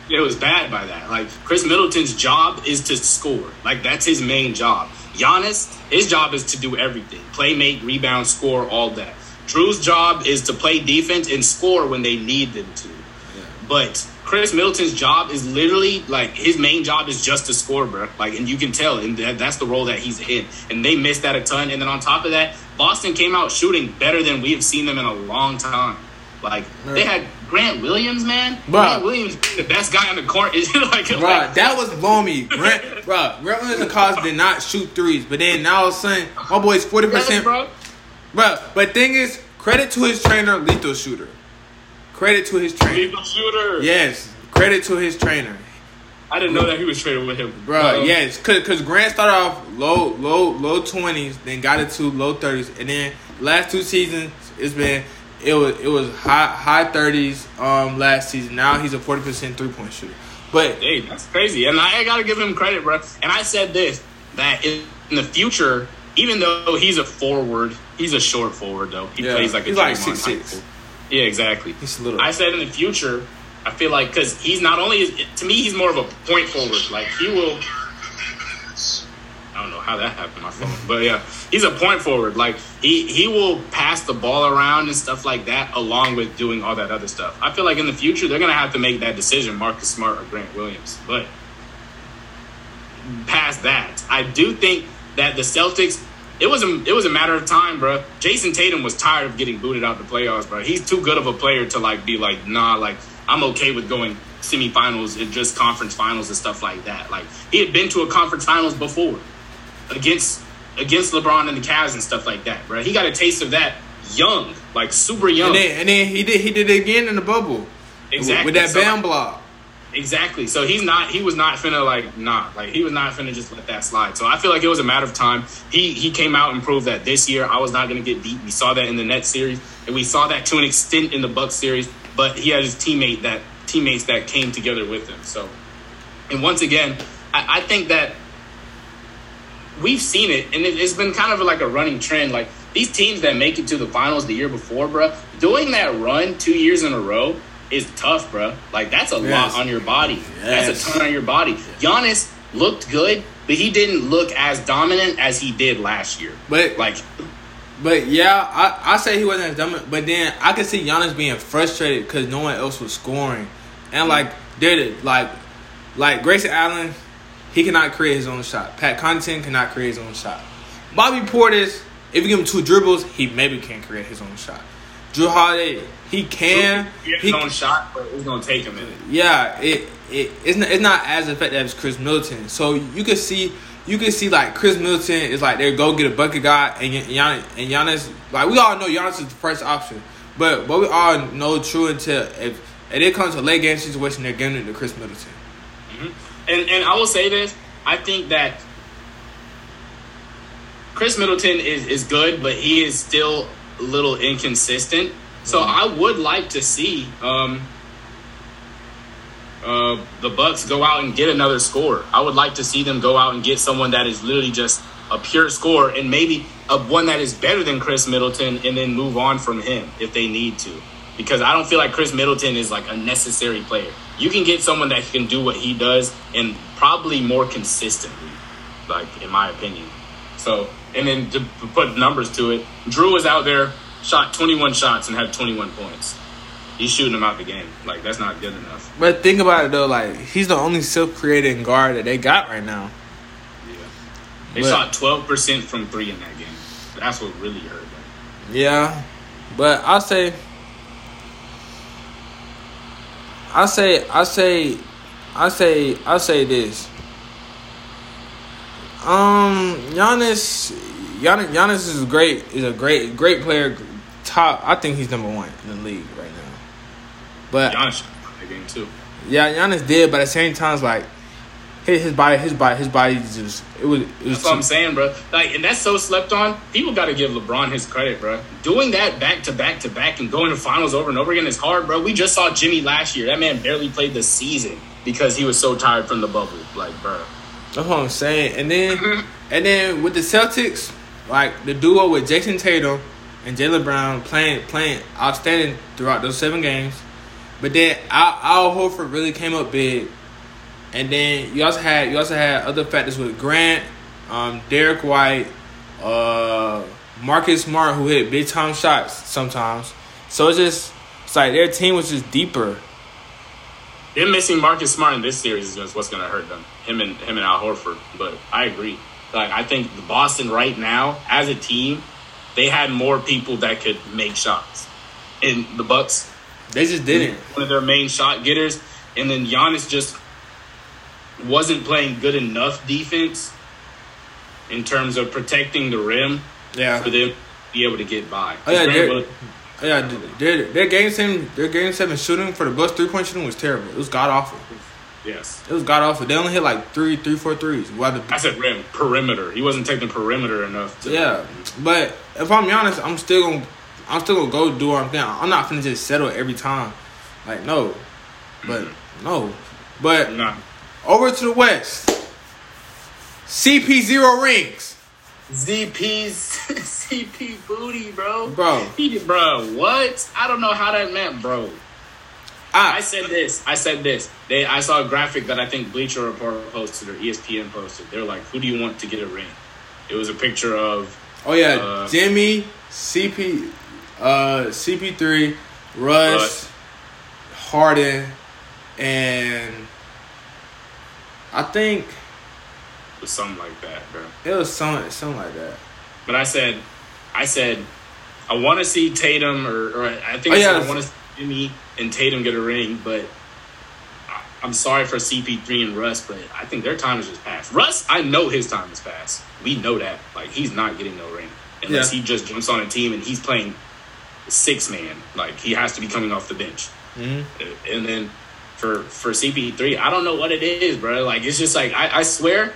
It was bad by that. Like Khris Middleton's job is to score. Like that's his main job. Giannis, his job is to do everything: play, make, rebound, score, all that. Jrue's job is to play defense and score when they need them to. Yeah. But Khris Middleton's job is literally like his main job is just to score, bro. Like, and you can tell, and that, that's the role that he's in. And they missed that a ton. And then on top of that, Boston came out shooting better than we have seen them in a long time. Like right. they had Grant Williams, man. Grant Williams, the best guy on the court. Is like, bro, like, that was blowing Grant, bro, Grant Williams and Cos did not shoot threes, but then now all of a sudden, my boy's forty percent, bro. Bro, but thing is, credit to his trainer, lethal shooter. Credit to his trainer. Shooter. Yes, credit to his trainer. I didn't know that he was training with him, bro. Um, yes, cause, cause Grant started off low, low, low twenties, then got it to low thirties, and then last two seasons it's been it was it was high high thirties um last season. Now he's a forty percent three point shooter. But hey, that's crazy, and I, I gotta give him credit, bro. And I said this that in, in the future, even though he's a forward, he's a short forward though. He yeah, plays like a he's like six six. Yeah, exactly. He's little. I said in the future, I feel like because he's not only to me, he's more of a point forward. Like he will I don't know how that happened my phone, but yeah, he's a point forward. Like he he will pass the ball around and stuff like that, along with doing all that other stuff. I feel like in the future they're gonna have to make that decision, Marcus Smart or Grant Williams. But past that, I do think that the Celtics. It was a it was a matter of time, bro. Jason Tatum was tired of getting booted out the playoffs, bro. He's too good of a player to like be like, nah, like I'm okay with going semifinals and just conference finals and stuff like that. Like he had been to a conference finals before against against LeBron and the Cavs and stuff like that, bro. He got a taste of that young, like super young. And then, and then he did he did it again in the bubble. Exactly. With that so, bam block. Exactly. So he's not he was not finna like not like he was not finna just let that slide. So I feel like it was a matter of time. He he came out and proved that this year I was not gonna get beat. We saw that in the net series and we saw that to an extent in the Buck series, but he had his teammate that teammates that came together with him. So and once again, I, I think that we've seen it, and it, has been kind of like a running trend. Like these teams that make it to the finals the year before, bro, doing that run two years in a row is tough, bro. Like that's a yes. lot on your body. Yes. That's a ton on your body. Giannis looked good, but he didn't look as dominant as he did last year. But like, but yeah, I I say he wasn't as dominant. But then I could see Giannis being frustrated because no one else was scoring, and like did it like like Grayson Allen he cannot create his own shot. Pat Connaughton cannot create his own shot. Bobby Portis, if you give him two dribbles, he maybe can create his own shot. Jrue Holiday, he can. He his own shot, but it's gonna take a minute. Yeah, it, it it's not it's not as effective as Khris Middleton. So you can see you can see like Khris Middleton is like they go get a bucket guy and Giannis and Giannis like we all know Giannis is the first option, but but we all know true until if if it comes to late game situation, they're giving it to Khris Middleton. Mm-hmm. And and I will say this: I think that Khris Middleton is is good, but he is still little inconsistent. So mm-hmm. I would like to see um, uh, the Bucks go out and get another score. I would like to see them go out and get someone that is literally just a pure score and maybe a one that is better than Khris Middleton, and then move on from him if they need to. Because I don't feel like Khris Middleton is like a necessary player you can get someone that can do what he does and probably more consistently, like in my opinion. So, and then to put numbers to it, Jrue was out there, shot 21 shots and had 21 points. He's shooting them out the game. Like that's not good enough. But think about it though, like he's the only self-creating guard that they got right now. Yeah, they but, shot 12 percent from three in that game. That's what really hurt. Them. Yeah, but I'll say I say, I say, I say, I say this. Um, Giannis, Giannis, Giannis is great. Is a great, great player. Top, I think he's number one in the league right now. But Giannis the game too. Yeah, Giannis did, but at the same time, it's like his, his body, his body, his body just it was. It was that's what I'm saying, bro. Like, and that's so slept on. People got to give LeBron his credit, bro. Doing that back to back to back and going to finals over and over again is hard, bro. We just saw Jimmy last year. That man barely played the season because he was so tired from the bubble. Like, bro. That's what I'm saying. And then, and then with the Celtics, like the duo with Jayson Tatum and Jaylen Brown playing playing outstanding throughout those seven games. But then Al, Al Horford really came up big. And then you also had you also had other factors with Grant, um, Derrick White, uh, Marcus Smart who hit big time shots sometimes. So it's just it's like their team was just deeper. Them missing Marcus Smart in this series is what's going to hurt them. Him and him and Al Horford. But I agree. Like I think Boston right now as a team, they had more people that could make shots. And the Bucks, they just didn't. One of their main shot getters, and then Giannis just wasn't playing good enough defense in terms of protecting the rim. Yeah. For them to be able to get by. Oh yeah, yeah, their, their game seven their game seven shooting for the Bucks three point shooting was terrible. It was god awful. Yes. It was god awful. They only hit like three, three, four threes. I said rim, perimeter. He wasn't taking perimeter enough. To, yeah, but if I'm honest, I'm still gonna, I'm still gonna go do what I'm doing. I'm not gonna just settle every time. Like no, but mm-hmm. no, but nah. over to the West. CP zero rings. ZP's CP booty, bro. Bro. He, bro, what? I don't know how that meant, bro. I, I said this. I said this. They, I saw a graphic that I think Bleacher Report posted or ESPN posted. They're like, "Who do you want to get a ring?" It was a picture of. Oh yeah, uh, Jimmy, CP, uh, CP3, Russ, Russ, Harden, and I think was something like that, bro. It was something, something like that. But I said, I said, I want to see Tatum, or, or I think oh, I, yeah, I want to see Jimmy and Tatum get a ring, but I'm sorry for CP3 and Russ, but I think their time is just past. Russ, I know his time is past. We know that. Like he's not getting no ring unless yeah. he just jumps on a team and he's playing six man. Like he has to be coming off the bench. Mm-hmm. And then for for CP3, I don't know what it is, bro. Like it's just like I, I swear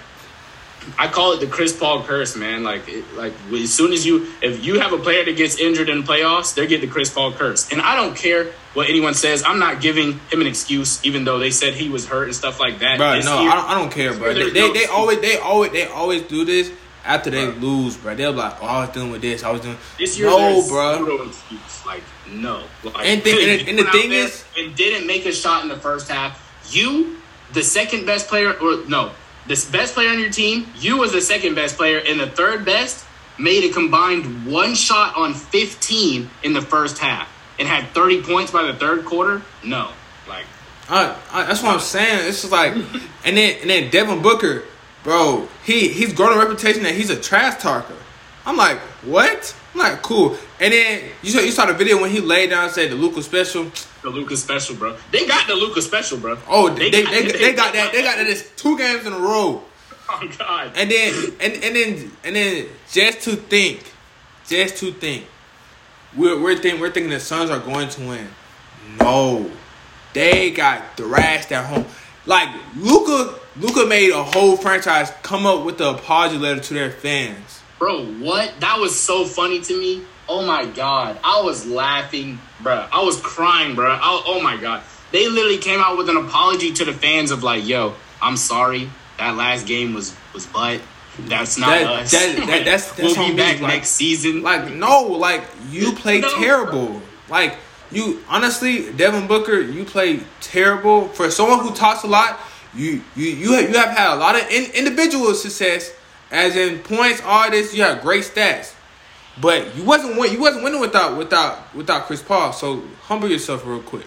I call it the Chris Paul curse, man. Like, it, like as soon as you, if you have a player that gets injured in playoffs, they get the Chris Paul curse. And I don't care what anyone says. I'm not giving him an excuse, even though they said he was hurt and stuff like that. Bro, no, year, I, don't, I don't care, bro. They, they, they always, they always, they always do this after they bro. lose, bro. They're like, oh, I was dealing with this. I was doing this year. No, bro. No excuse. Like, no. Like, and, th- and, and the thing is, and didn't make a shot in the first half. You, the second best player, or no, the best player on your team, you was the second best player, and the third best made a combined one shot on 15 in the first half and had 30 points by the third quarter. No, like, I, I, that's what I'm saying. It's just like, and then and then Devin Booker, bro, he he's grown a reputation that he's a trash talker. I'm like, what? I'm like, cool. And then you saw you saw the video when he laid down and said the Luka special. The Luka special, bro. They got the Luka special, bro. Oh, they they, got, they, they, they got that. They got that. two games in a row. Oh God. And then and and then and then just to think, just to think, we're we're thinking we're thinking the Suns are going to win. No, they got thrashed at home. Like Luka, Luka made a whole franchise come up with the apology letter to their fans. Bro, what? That was so funny to me. Oh my god, I was laughing, bro. I was crying, bro. I, oh my god, they literally came out with an apology to the fans of like, "Yo, I'm sorry. That last game was was butt. That's not that, us. That, that, that's, that's we'll be back like, next season. Like no, like you play no, terrible. Like you honestly, Devin Booker, you play terrible for someone who talks a lot. You you you have, you have had a lot of in, individual success, as in points, all this. You have great stats. But you wasn't win, you wasn't winning without without without Chris Paul. So humble yourself real quick,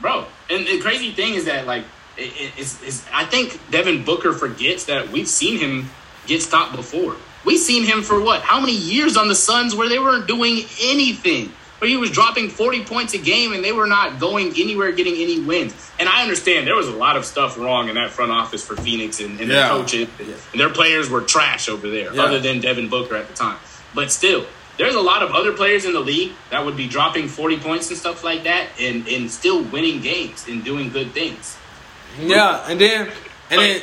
bro. And the crazy thing is that like it, it's, it's, I think Devin Booker forgets that we've seen him get stopped before. We've seen him for what? How many years on the Suns where they weren't doing anything? Where he was dropping 40 points a game and they were not going anywhere getting any wins. And I understand there was a lot of stuff wrong in that front office for Phoenix and, and yeah. their coaches. And their players were trash over there, yeah. other than Devin Booker at the time. But still, there's a lot of other players in the league that would be dropping 40 points and stuff like that and, and still winning games and doing good things. Yeah, and then And then,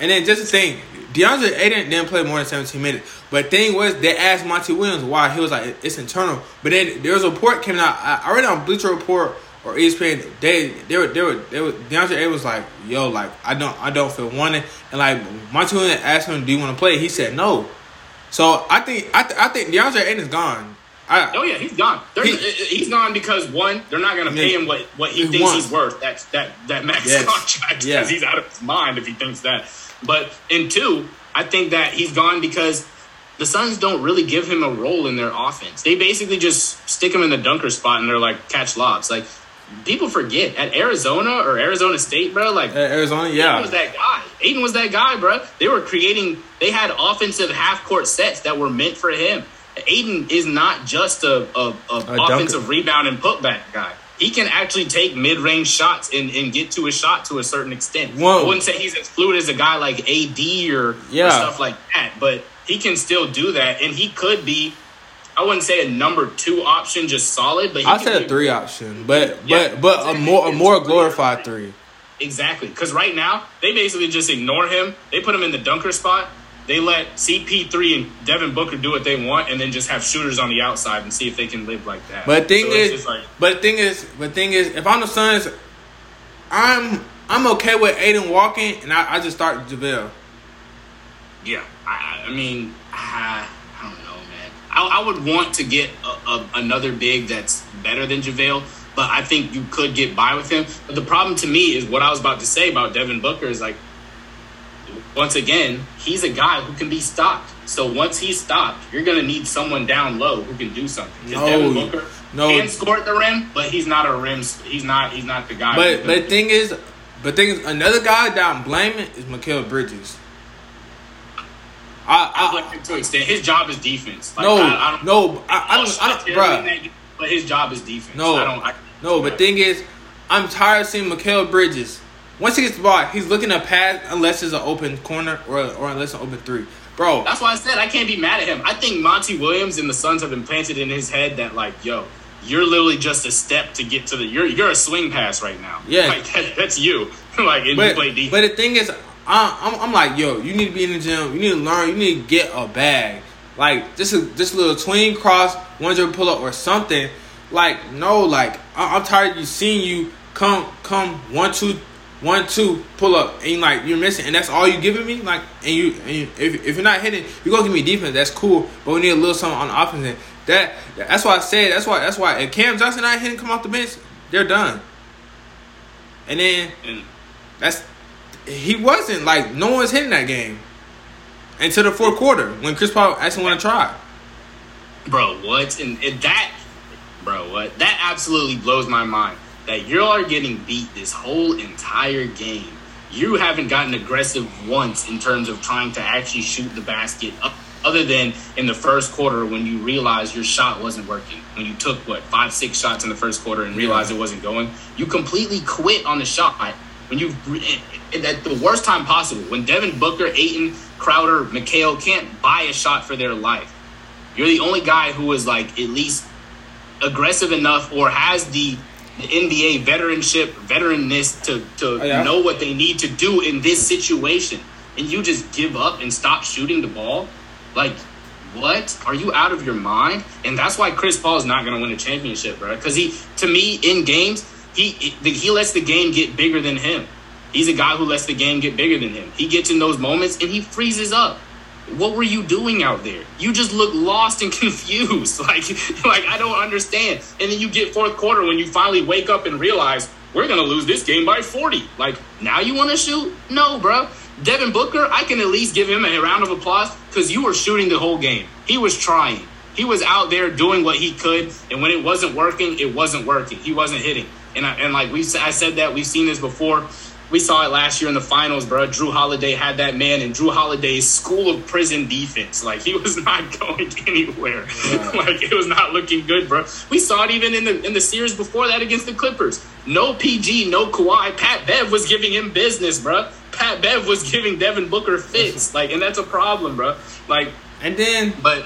and then just the thing, DeAndre Ayton didn't play more than 17 minutes. But thing was, they asked Monty Williams why. He was like, it's internal. But then there was a report coming out. I, read on Bleacher Report or ESPN. They they were they were they were DeAndre Ayton was like, yo, like I don't I don't feel wanted. And like Monty Williams asked him, do you want to play? He said no. So I think I, th- I think DeAndre Ayton is gone. I, oh yeah, he's gone. He, eh, eh, he's gone because one, they're not going to pay him what, what he, he thinks wants. he's worth. That's that that max yes. contract because yeah. he's out of his mind if he thinks that. But in two, I think that he's gone because the Suns don't really give him a role in their offense. They basically just stick him in the dunker spot and they're like catch lobs. Like people forget at Arizona or Arizona State, bro. Like Arizona, yeah, Ayton was that guy. Ayton was that guy, bro. They were creating. They had offensive half court sets that were meant for him. Ayton is not just a, a, a, a offensive dunker. rebound and putback guy. He can actually take mid range shots and, and get to a shot to a certain extent. Whoa. I wouldn't say he's as fluid as a guy like AD or, yeah. or stuff like that, but he can still do that, and he could be I wouldn't say a number two option, just solid. But I said a three option, but yeah, but but exactly. a more a more glorified three. Exactly, because right now they basically just ignore him. They put him in the dunker spot. They let CP3 and Devin Booker do what they want, and then just have shooters on the outside and see if they can live like that. But thing so is, like, but thing is, but thing is, if I'm the Suns, I'm I'm okay with Ayton walking, and I, I just start JaVale. Yeah, I, I mean, I, I, don't know, man. I, I would want to get a, a, another big that's better than JaVale, but I think you could get by with him. But the problem to me is what I was about to say about Devin Booker is like, once again, he's a guy who can be stopped. So once he's stopped, you're going to need someone down low who can do something. No, Devin Booker no. can score at the rim, but he's not a rim. He's not. He's not the guy. But but the thing is, but thing is, another guy that I'm blaming is Mikal Bridges. I, I, like to extent. His job is defense. Like, no, I, I don't, no, I, I don't, I don't, bro. But his job is defense. No, I don't. I, no, but thing is, I'm tired of seeing Mikal Bridges. Once he gets the ball, he's looking to pass unless it's an open corner or or unless an open three. Bro, that's why I said I can't be mad at him. I think Monty Williams and the Suns have implanted in his head that like, yo, you're literally just a step to get to the. You're you're a swing pass right now. Yeah, like that, that's you. like and but, you play defense. But the thing is, I, am I'm like, yo, you need to be in the gym. You need to learn. You need to get a bag. Like this is this little tween cross, one zero pull up or something. Like no, like I, am tired of you seeing you come come one two one two pull up and like you're missing and that's all you giving me like and you, and you if, if you're not hitting you're gonna give me defense that's cool but we need a little something on the offense end. that that's why I said that's why that's why if Cam Johnson not hitting come off the bench they're done and then that's he wasn't like no one's hitting that game until the fourth quarter when Chris Paul actually want to try. Bro, what? And, and that, bro, what? That absolutely blows my mind. That you are getting beat this whole entire game. You haven't gotten aggressive once in terms of trying to actually shoot the basket up other than in the first quarter when you realized your shot wasn't working. When you took what five, six shots in the first quarter and realized yeah. it wasn't going, you completely quit on the shot when you at the worst time possible, when Devin Booker, Ayton, Crowder, Mikal can't buy a shot for their life, you're the only guy who is like at least aggressive enough or has the, the NBA veteranship, veteranness to to oh, yeah. know what they need to do in this situation, and you just give up and stop shooting the ball, like. What are you out of your mind? And that's why Chris Paul is not going to win a championship, bro. Because he, to me, in games, he he lets the game get bigger than him. He's a guy who lets the game get bigger than him. He gets in those moments and he freezes up. What were you doing out there? You just look lost and confused. Like, like I don't understand. And then you get fourth quarter when you finally wake up and realize we're gonna lose this game by 40. Like, now you wanna shoot? No, bro. Devin Booker, I can at least give him a round of applause because you were shooting the whole game. He was trying. He was out there doing what he could, and when it wasn't working, it wasn't working. He wasn't hitting. And I, and like we I said that we've seen this before. We saw it last year in the finals, bro. Jrue Holiday had that man in Jrue Holiday's school of prison defense. Like he was not going anywhere. Yeah. like it was not looking good, bro. We saw it even in the in the series before that against the Clippers. No PG, no Kawhi. Pat Bev was giving him business, bro. Pat Bev was giving Devin Booker fits. Like, and that's a problem, bro. Like, and then, but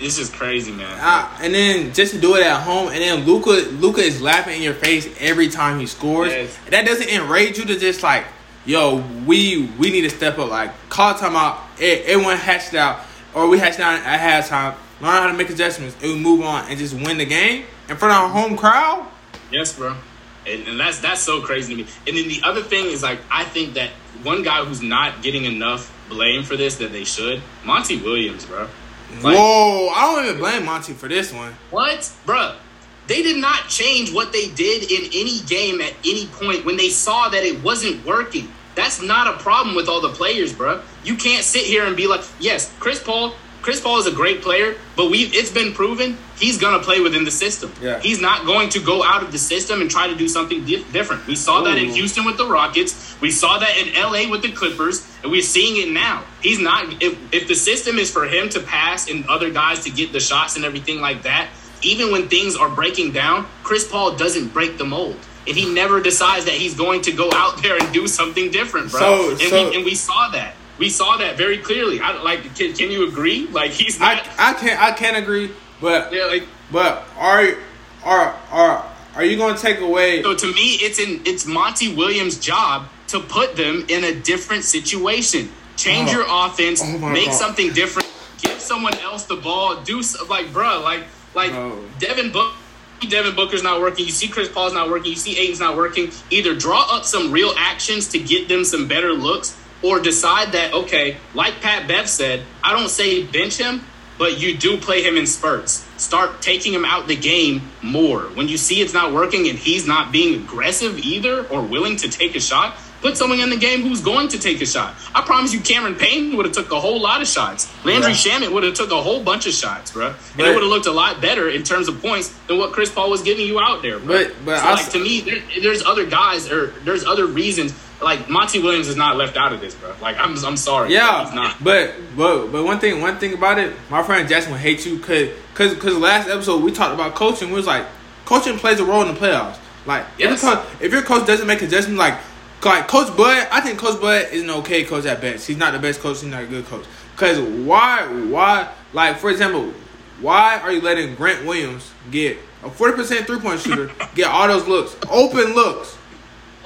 it's just crazy, man. Uh, and then just to do it at home, and then Luca Luka is laughing in your face every time he scores. Yes. That doesn't enrage you to just like yo, we we need to step up. Like call timeout, everyone hatched out, or we hatched out at halftime. Learn how to make adjustments, and we move on and just win the game in front of our home crowd. Yes, bro. And, and that's that's so crazy to me. And then the other thing is like I think that one guy who's not getting enough blame for this that they should, Monty Williams, bro. Like, Whoa, I don't even blame Monty for this one. What, bro? They did not change what they did in any game at any point when they saw that it wasn't working. That's not a problem with all the players, bro. You can't sit here and be like, yes, Chris Paul Chris Paul is a great player, but we it's been proven he's gonna play within the system. Yeah. He's not going to go out of the system and try to do something di- different. We saw Ooh. that in Houston with the Rockets. We saw that in LA with the Clippers, and we're seeing it now. He's not if if the system is for him to pass and other guys to get the shots and everything like that. Even when things are breaking down, Chris Paul doesn't break the mold and he never decides that he's going to go out there and do something different, bro. So, and, so, we, and we saw that. We saw that very clearly. I like. Can, can you agree? Like he's not. I, I can't. I can't agree. But yeah, like. But are are are are you going to take away? So to me, it's in it's Monty Williams' job to put them in a different situation. Change oh. your offense. Oh make God. something different. Give someone else the ball. Do like, bro, like like oh. Devin Book. Devin Booker's not working. You see Chris Paul's not working. You see Ayton's not working. Either draw up some real actions to get them some better looks, or decide that okay, like Pat Bev said, I don't say bench him, but you do play him in spurts. Start taking him out the game more. When you see it's not working and he's not being aggressive either or willing to take a shot, put someone in the game who's going to take a shot. I promise you, Cameron Payne would have took a whole lot of shots. Landry yeah. Shamet would have took a whole bunch of shots, bro, and but, it would have looked a lot better in terms of points than what Chris Paul was giving you out there. Bro. But but so, like to me, there, there's other guys or there's other reasons like Monty Williams is not left out of this, bro. Like I'm, I'm sorry. Yeah, he's not. But but but one thing, one thing about it, my friend Jackson would hate you because because because last episode we talked about coaching. We was like, coaching plays a role in the playoffs. Like yes. if, your coach, if your coach doesn't make adjustments, like like Coach Bud, I think Coach Bud is an okay coach at best. He's not the best coach. He's not a good coach. Because why why like for example, why are you letting Grant Williams get a forty percent three point shooter get all those looks, open looks?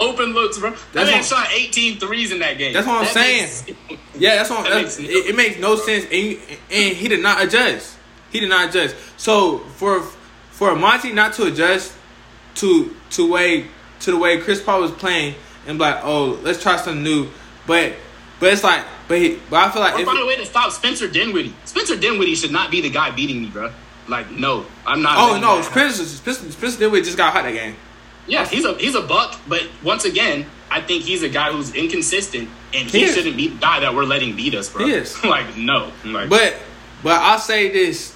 Open looks, bro. That man shot 18 threes in that game. That's what I'm that saying. Makes, yeah, that's what. That that's, makes no it, it, makes no sense, and, and he did not adjust. He did not adjust. So for for Monty not to adjust to to way to the way Chris Paul was playing and be like, oh, let's try something new. But but it's like, but he, but I feel like or find a way to stop Spencer Dinwiddie. Spencer Dinwiddie should not be the guy beating me, bro. Like, no, I'm not. Oh no, Spencer, Spencer, Spencer Dinwiddie just got hot that game. Yeah, he's a he's a buck, but once again, I think he's a guy who's inconsistent, and he, he shouldn't be the guy that we're letting beat us, bro. He is like no, like, but but I'll say this: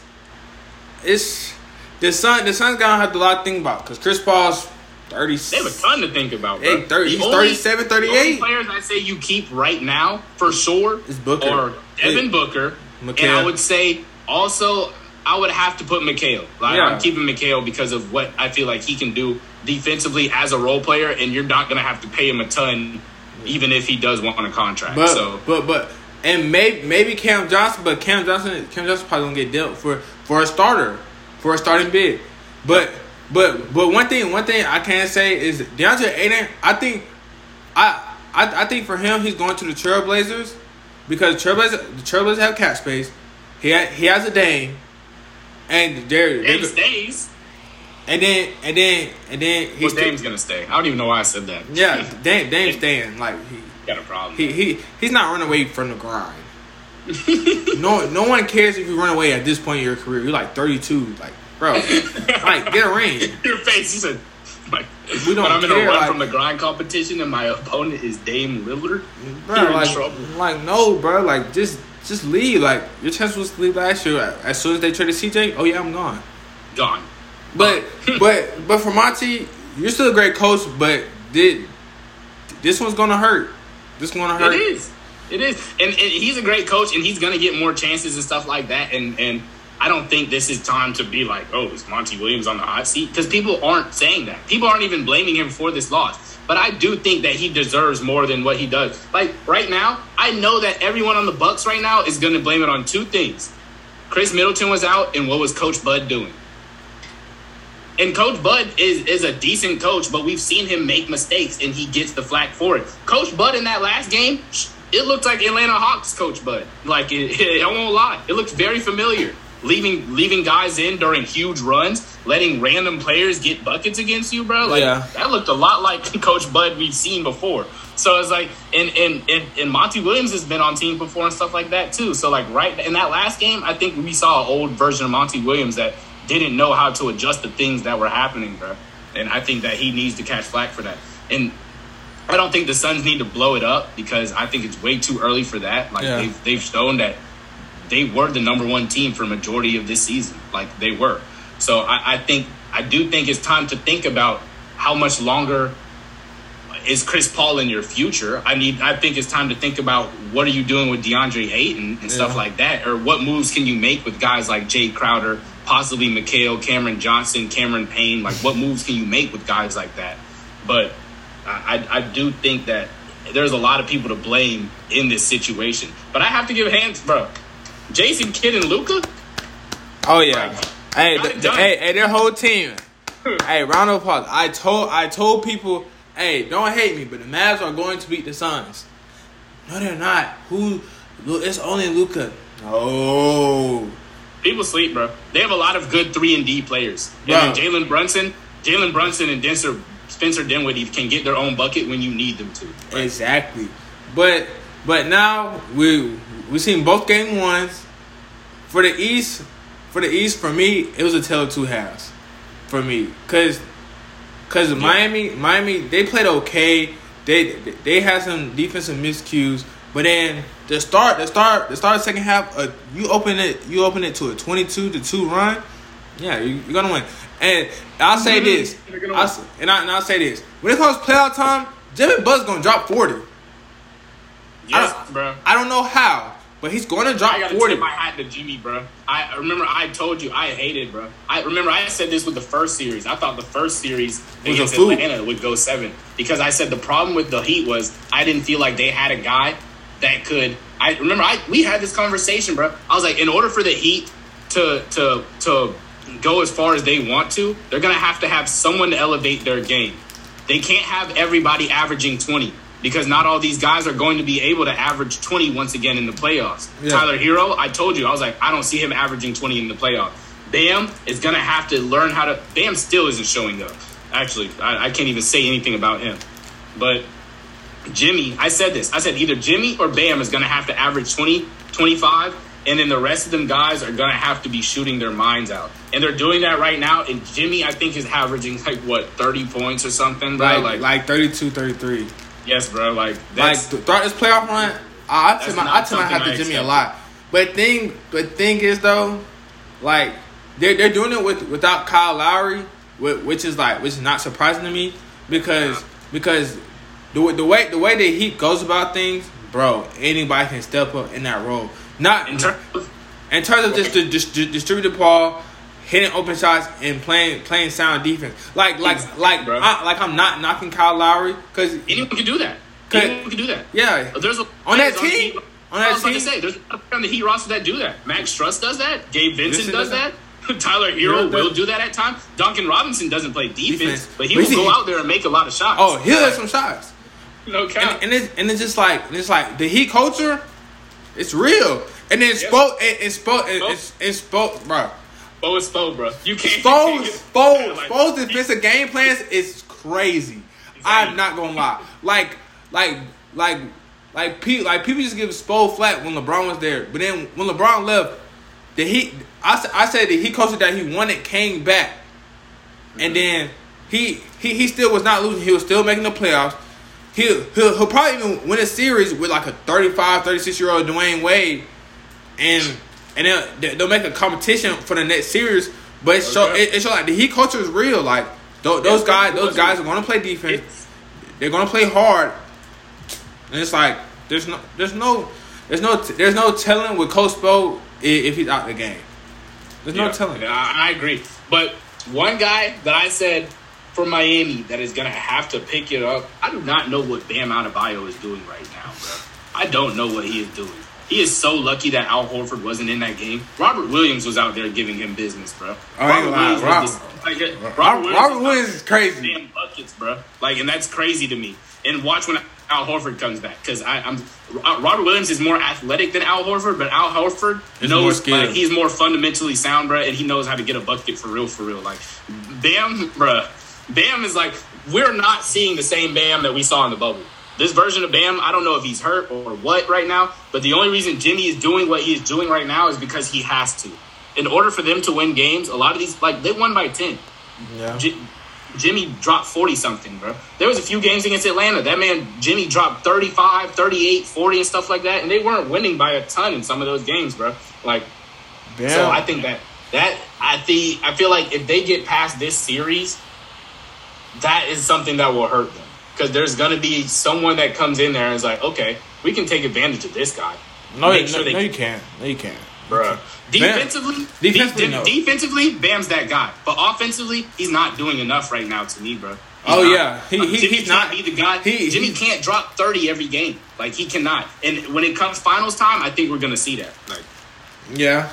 it's the Sun. The Suns gonna have a lot to think about because Chris Paul's thirty. They have a ton to think about. Bro. Hey, 30, he's only, 37, 38. players I say you keep right now for sure is Booker or Devin Booker, and I would say also I would have to put Mikal. Like, yeah. I'm keeping Mikal because of what I feel like he can do defensively as a role player, and you're not going to have to pay him a ton, even if he does want a contract. But, so, but, but, and maybe maybe Cam Johnson, but Cam Johnson, Cam Johnson probably gonna get dealt for for a starter, for a starting bid. But, but, but one thing, one thing I can say is DeAndre Ayton. I think, I, I, I think for him, he's going to the Trailblazers because Trailblazers, the Trailblazers have cap space. He ha, he has a Dame, and they're, they're he stays. And then and then and then he's well, Dame's gonna stay. I don't even know why I said that. Yeah, Dame Dame's staying. Like he got a problem. He he he's not running away from the grind. no no one cares if you run away at this point in your career. You're like 32, like bro, like get a ring. Your face, is said. Like, we don't I'm in a run like, from the grind competition and my opponent is Dame Lillard. Bro, like, like no, bro, like just just leave. Like your chance was to leave last year. As soon as they traded CJ, oh yeah, I'm gone. Gone. But but but for Monty, you're still a great coach, but did this one's gonna hurt. This one's gonna hurt. It is. It is. And, and he's a great coach and he's gonna get more chances and stuff like that. And and I don't think this is time to be like, oh, is Monty Williams on the hot seat? Because people aren't saying that. People aren't even blaming him for this loss. But I do think that he deserves more than what he does. Like right now, I know that everyone on the Bucks right now is going to blame it on two things: Khris Middleton was out, and what was Coach Bud doing? And Coach Bud is is a decent coach, but we've seen him make mistakes and he gets the flack for it. Coach Bud in that last game, it looked like Atlanta Hawks Coach Bud. Like it, it, I won't lie, it looked very familiar. Leaving leaving guys in during huge runs, letting random players get buckets against you, bro. Like Yeah. that looked a lot like Coach Bud we've seen before. So it's like, and, and and and Monty Williams has been on teams before and stuff like that too. So like right in that last game, I think we saw an old version of Monty Williams that didn't know how to adjust the things that were happening, bro. And I think that he needs to catch flack for that. And I don't think the Suns need to blow it up because I think it's way too early for that. Like Yeah. they've they've shown that they were the number one team for majority of this season. Like they were. So I, I think I do think it's time to think about how much longer is Chris Paul in your future. I need I think it's time to think about what are you doing with DeAndre Ayton and stuff like that, or what moves can you make with guys like Jae Crowder, possibly Mikal, Cameron Johnson, Cameron Payne. Like what moves can you make with guys like that? But I, I I do think that there's a lot of people to blame in this situation. But I have to give hands, bro. Jason Kidd and Luka. Oh yeah. Like, Hey, got th- it th- done. hey, hey, their whole team. hey, round of applause. I told, I told people, hey, don't hate me, but the Mavs are going to beat the Suns. No, they're not. Who? It's only Luka. No. People sleep, bro. They have a lot of good three and D players. Then Jalen Brunson, Jalen Brunson and Denser, Spencer Dinwiddie can get their own bucket when you need them to. Exactly. But but now we we seen both game ones. For the East, for the East, for me, it was a tale of two halves. For me, cause cause Miami, Miami, they played okay. They they had some defensive miscues, but then the start, the start, the start of the second half, uh, you open it, you open it to a twenty-two to two run. Yeah, you, you're gonna win. And I'll say Mhm. this, I'll and, I, and I'll say this: when it comes to playoff time, Jimmy Butler's gonna drop forty. Yes, I- bro. I don't know how, but he's going to drop I gotta 40. tip my hat to Jimmy, bro. I remember I told you I hated, bro. I remember I said this with the first series. I thought the first series Was against. Atlanta would go seven because I said the problem with the Heat was I didn't feel like they had a guy that could. I remember I we had this conversation, bro. I was like, in order for the Heat to to to go as far as they want to, they're gonna have to have someone to elevate their game. They can't have everybody averaging 20 because not all these guys are going to be able to average 20 once again in the playoffs. Yeah. Tyler Herro, I told you, I was like, I don't see him averaging 20 in the playoffs. Bam is going to have to learn how to. Bam still isn't showing up. Actually, I, I can't even say anything about him. But Jimmy, I said this. I said either Jimmy or Bam is going to have to average 20, 25, and then the rest of them guys are going to have to be shooting their minds out. And they're doing that right now. And Jimmy, I think, is averaging like, what, 30 points or something, bro? like, like 32, 33. Yes, bro. Like, Like throughout this playoff run, I, I That's my, I tip my hat to Jimmy a lot. But thing, but thing is though, like they're they're doing it with without Kyle Lowry, whi- which is like which is not surprising to me because because the way- the way the way the Heat goes about things, bro, anybody can step up in that role. Not in terms of, in terms of just the distribute the ball, hitting open shots, and playing playing sound defense. Like like like bro. I, like I'm not knocking Kyle Lowry because anyone can do that. Anyone can do that. yeah There's a, On that players team? the Heat- On that I was about team? to say, there's on the Heat roster that do that. Max Strus does that. Gabe Vincent does does that. Tyler Herro will do that at times. Duncan Robinson doesn't play defense, Defense. but he But will go out there and make a lot of shots. oh he'll hit some shots. no cap. and, and it's and it's just like it's like the Heat culture, it's real. And then Yep. Spo, it, it's Spo, it, it's it's Spo, bro. Bo is Spo, bro. You can't. Spo's Spo, like- defensive game plans is crazy. I'm not gonna lie. Like like like like pe- like people just give Spo flat when LeBron was there, but then when LeBron left, the Heat I I said the Heat culture that he wanted came back, and mm-hmm. then he he he still was not losing. He was still making the playoffs. He'll, he'll, he'll probably even win a series with like a 35, 36 year old Dwyane Wade, and and they'll, they'll make a competition for the next series. But it show Okay. it, it show like the Heat culture is real. Like those, those guys, those guys are going to play defense. It's- They're going to play hard, and it's like there's no there's no there's no there's no telling with Coach Spo if he's out the game. There's no telling. I, I agree. But one guy that I said for Miami that is going to have to pick it up, I do not know what Bam Adebayo is doing right now, bro. I don't know what he is doing. He is so lucky that Al Horford wasn't in that game. Robert Williams was out there giving him business, bro. I Robert gonna lie, Williams, Rob- this, like, Robert, Robert Robert Williams is crazy. damn buckets, bro. Like, and that's crazy to me. And watch when Al Horford comes back because I'm Robert Williams is more athletic than Al Horford, but Al Horford He's more knows skilled. like he's more fundamentally sound, bro, and he knows how to get a bucket for real, for real. Like, Bam, bro, Bam is like we're not seeing the same Bam that we saw in the bubble. This version of Bam, I don't know if he's hurt or what right now, but the only reason Jimmy is doing what he's doing right now is because he has to. In order for them to win games, a lot of these like they won by ten. Yeah. J- Jimmy dropped 40 something, bro. There was a few games against Atlanta. That man, Jimmy, dropped 35, 38, 40, and stuff like that. And they weren't winning by a ton in some of those games, bro. Like, Bam. so I think that, that, I think, I feel like if they get past this series, that is something that will hurt them. Because there's going to be someone that comes in there and is like, okay, we can take advantage of this guy. no, make no, sure they- no, you can't. No, you can't. Bruh. Defensively, Defensively, de- no. defensively, Bam's that guy. But offensively, he's not doing enough right now to me, bro. He's Oh, not. yeah. He- he- Jimmy he's not- be the guy. he- Jimmy he- can't drop thirty every game. Like he cannot. And when it comes finals time, I think we're gonna see that. Like Yeah.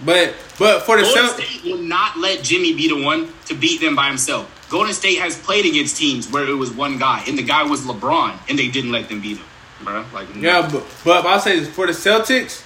But but for the Golden Celt- State will not let Jimmy be the one to beat them by himself. Golden State has played against teams where it was one guy, and the guy was LeBron, and they didn't let them beat him, bro. Like Yeah, but but I'll say this, for the Celtics,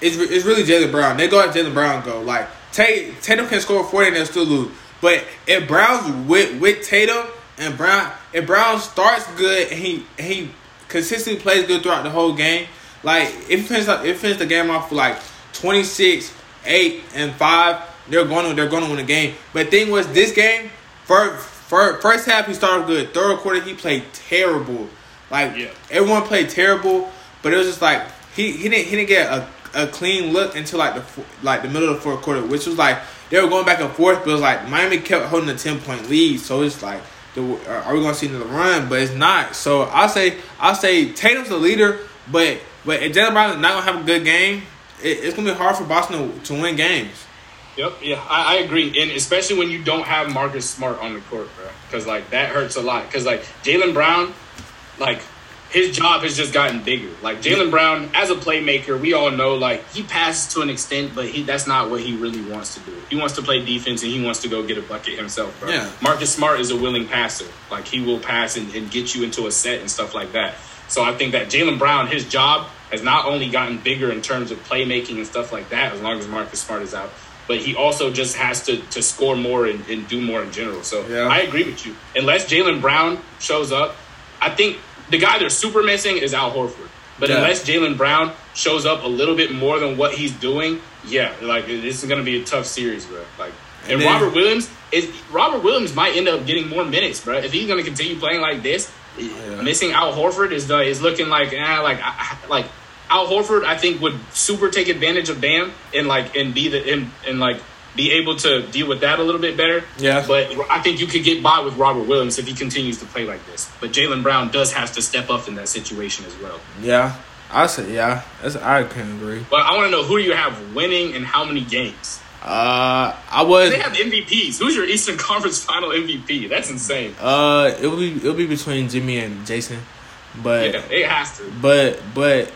it's, it's really Jaylen Brown. They go at Jaylen Brown go like Tatum can score forty and they'll still lose. But if Brown's with with Tatum and Brown, if Brown starts good and he he consistently plays good throughout the whole game, like if he finishes finishes the game off like 26, 8, and five, they're going to they're going to win the game. But thing was this game, first, first, first half he started good. Third quarter he played terrible. Like Yeah. everyone played terrible, but it was just like he, he didn't he didn't get a, a clean look until like the like the middle of the fourth quarter, which was like they were going back and forth, but it was like Miami kept holding a ten point lead, so it's like. The, are we gonna see another run? But it's not. So I'll say I'll say Tatum's the leader, but but if Jaylen Brown is not gonna have a good game, it, it's gonna be hard for Boston to, to win games. Yep, yeah, I, I agree, and especially when you don't have Marcus Smart on the court, bro, because like that hurts a lot. Because like Jaylen Brown, like his job has just gotten bigger. Like Jaylen Brown, as a playmaker, we all know like he passes to an extent, but he that's not what he really wants to do. He wants to play defense and he wants to go get a bucket himself, bro. Yeah. Marcus Smart is a willing passer. Like he will pass and, and get you into a set and stuff like that. So I think that Jaylen Brown, his job has not only gotten bigger in terms of playmaking and stuff like that, as long as Marcus Smart is out, but he also just has to, to score more and, and do more in general. So Yeah. I agree with you. Unless Jaylen Brown shows up, I think the guy they're super missing is Al Horford. But Yeah. unless Jaylen Brown shows up a little bit more than what he's doing, yeah, like this is going to be a tough series, bro. Like, and, And then- Robert Williams is Robert Williams might end up getting more minutes, bro. If he's going to continue playing like this, yeah. missing Al Horford is the is looking like eh, like I- like Al Horford. I think would super take advantage of Bam and like and be the and, and like be able to deal with that a little bit better. Yeah. But I think you could get by with Robert Williams if he continues to play like this. But Jaylen Brown does have to step up in that situation as well. Yeah, I say yeah. That's, I can agree. But I want to know who do you have winning and how many games? Uh, I was They have MVPs. Who's your Eastern Conference Final MVP? That's insane. uh, it'll be it'll be between Jimmy and Jayson, but Yeah, it has to. but but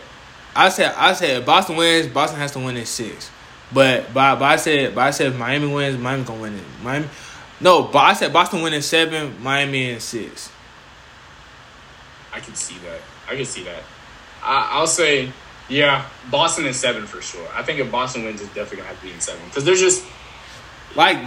I said I said if Boston wins, Boston has to win in six. But but, but I said but I said if Miami wins, Miami gonna win it. Miami, no, but I said Boston win in seven, Miami in six. I can see that. I can see that. I, I'll say, yeah, Boston in seven for sure. I think if Boston wins, it's definitely gonna have to be in seven because there's just Like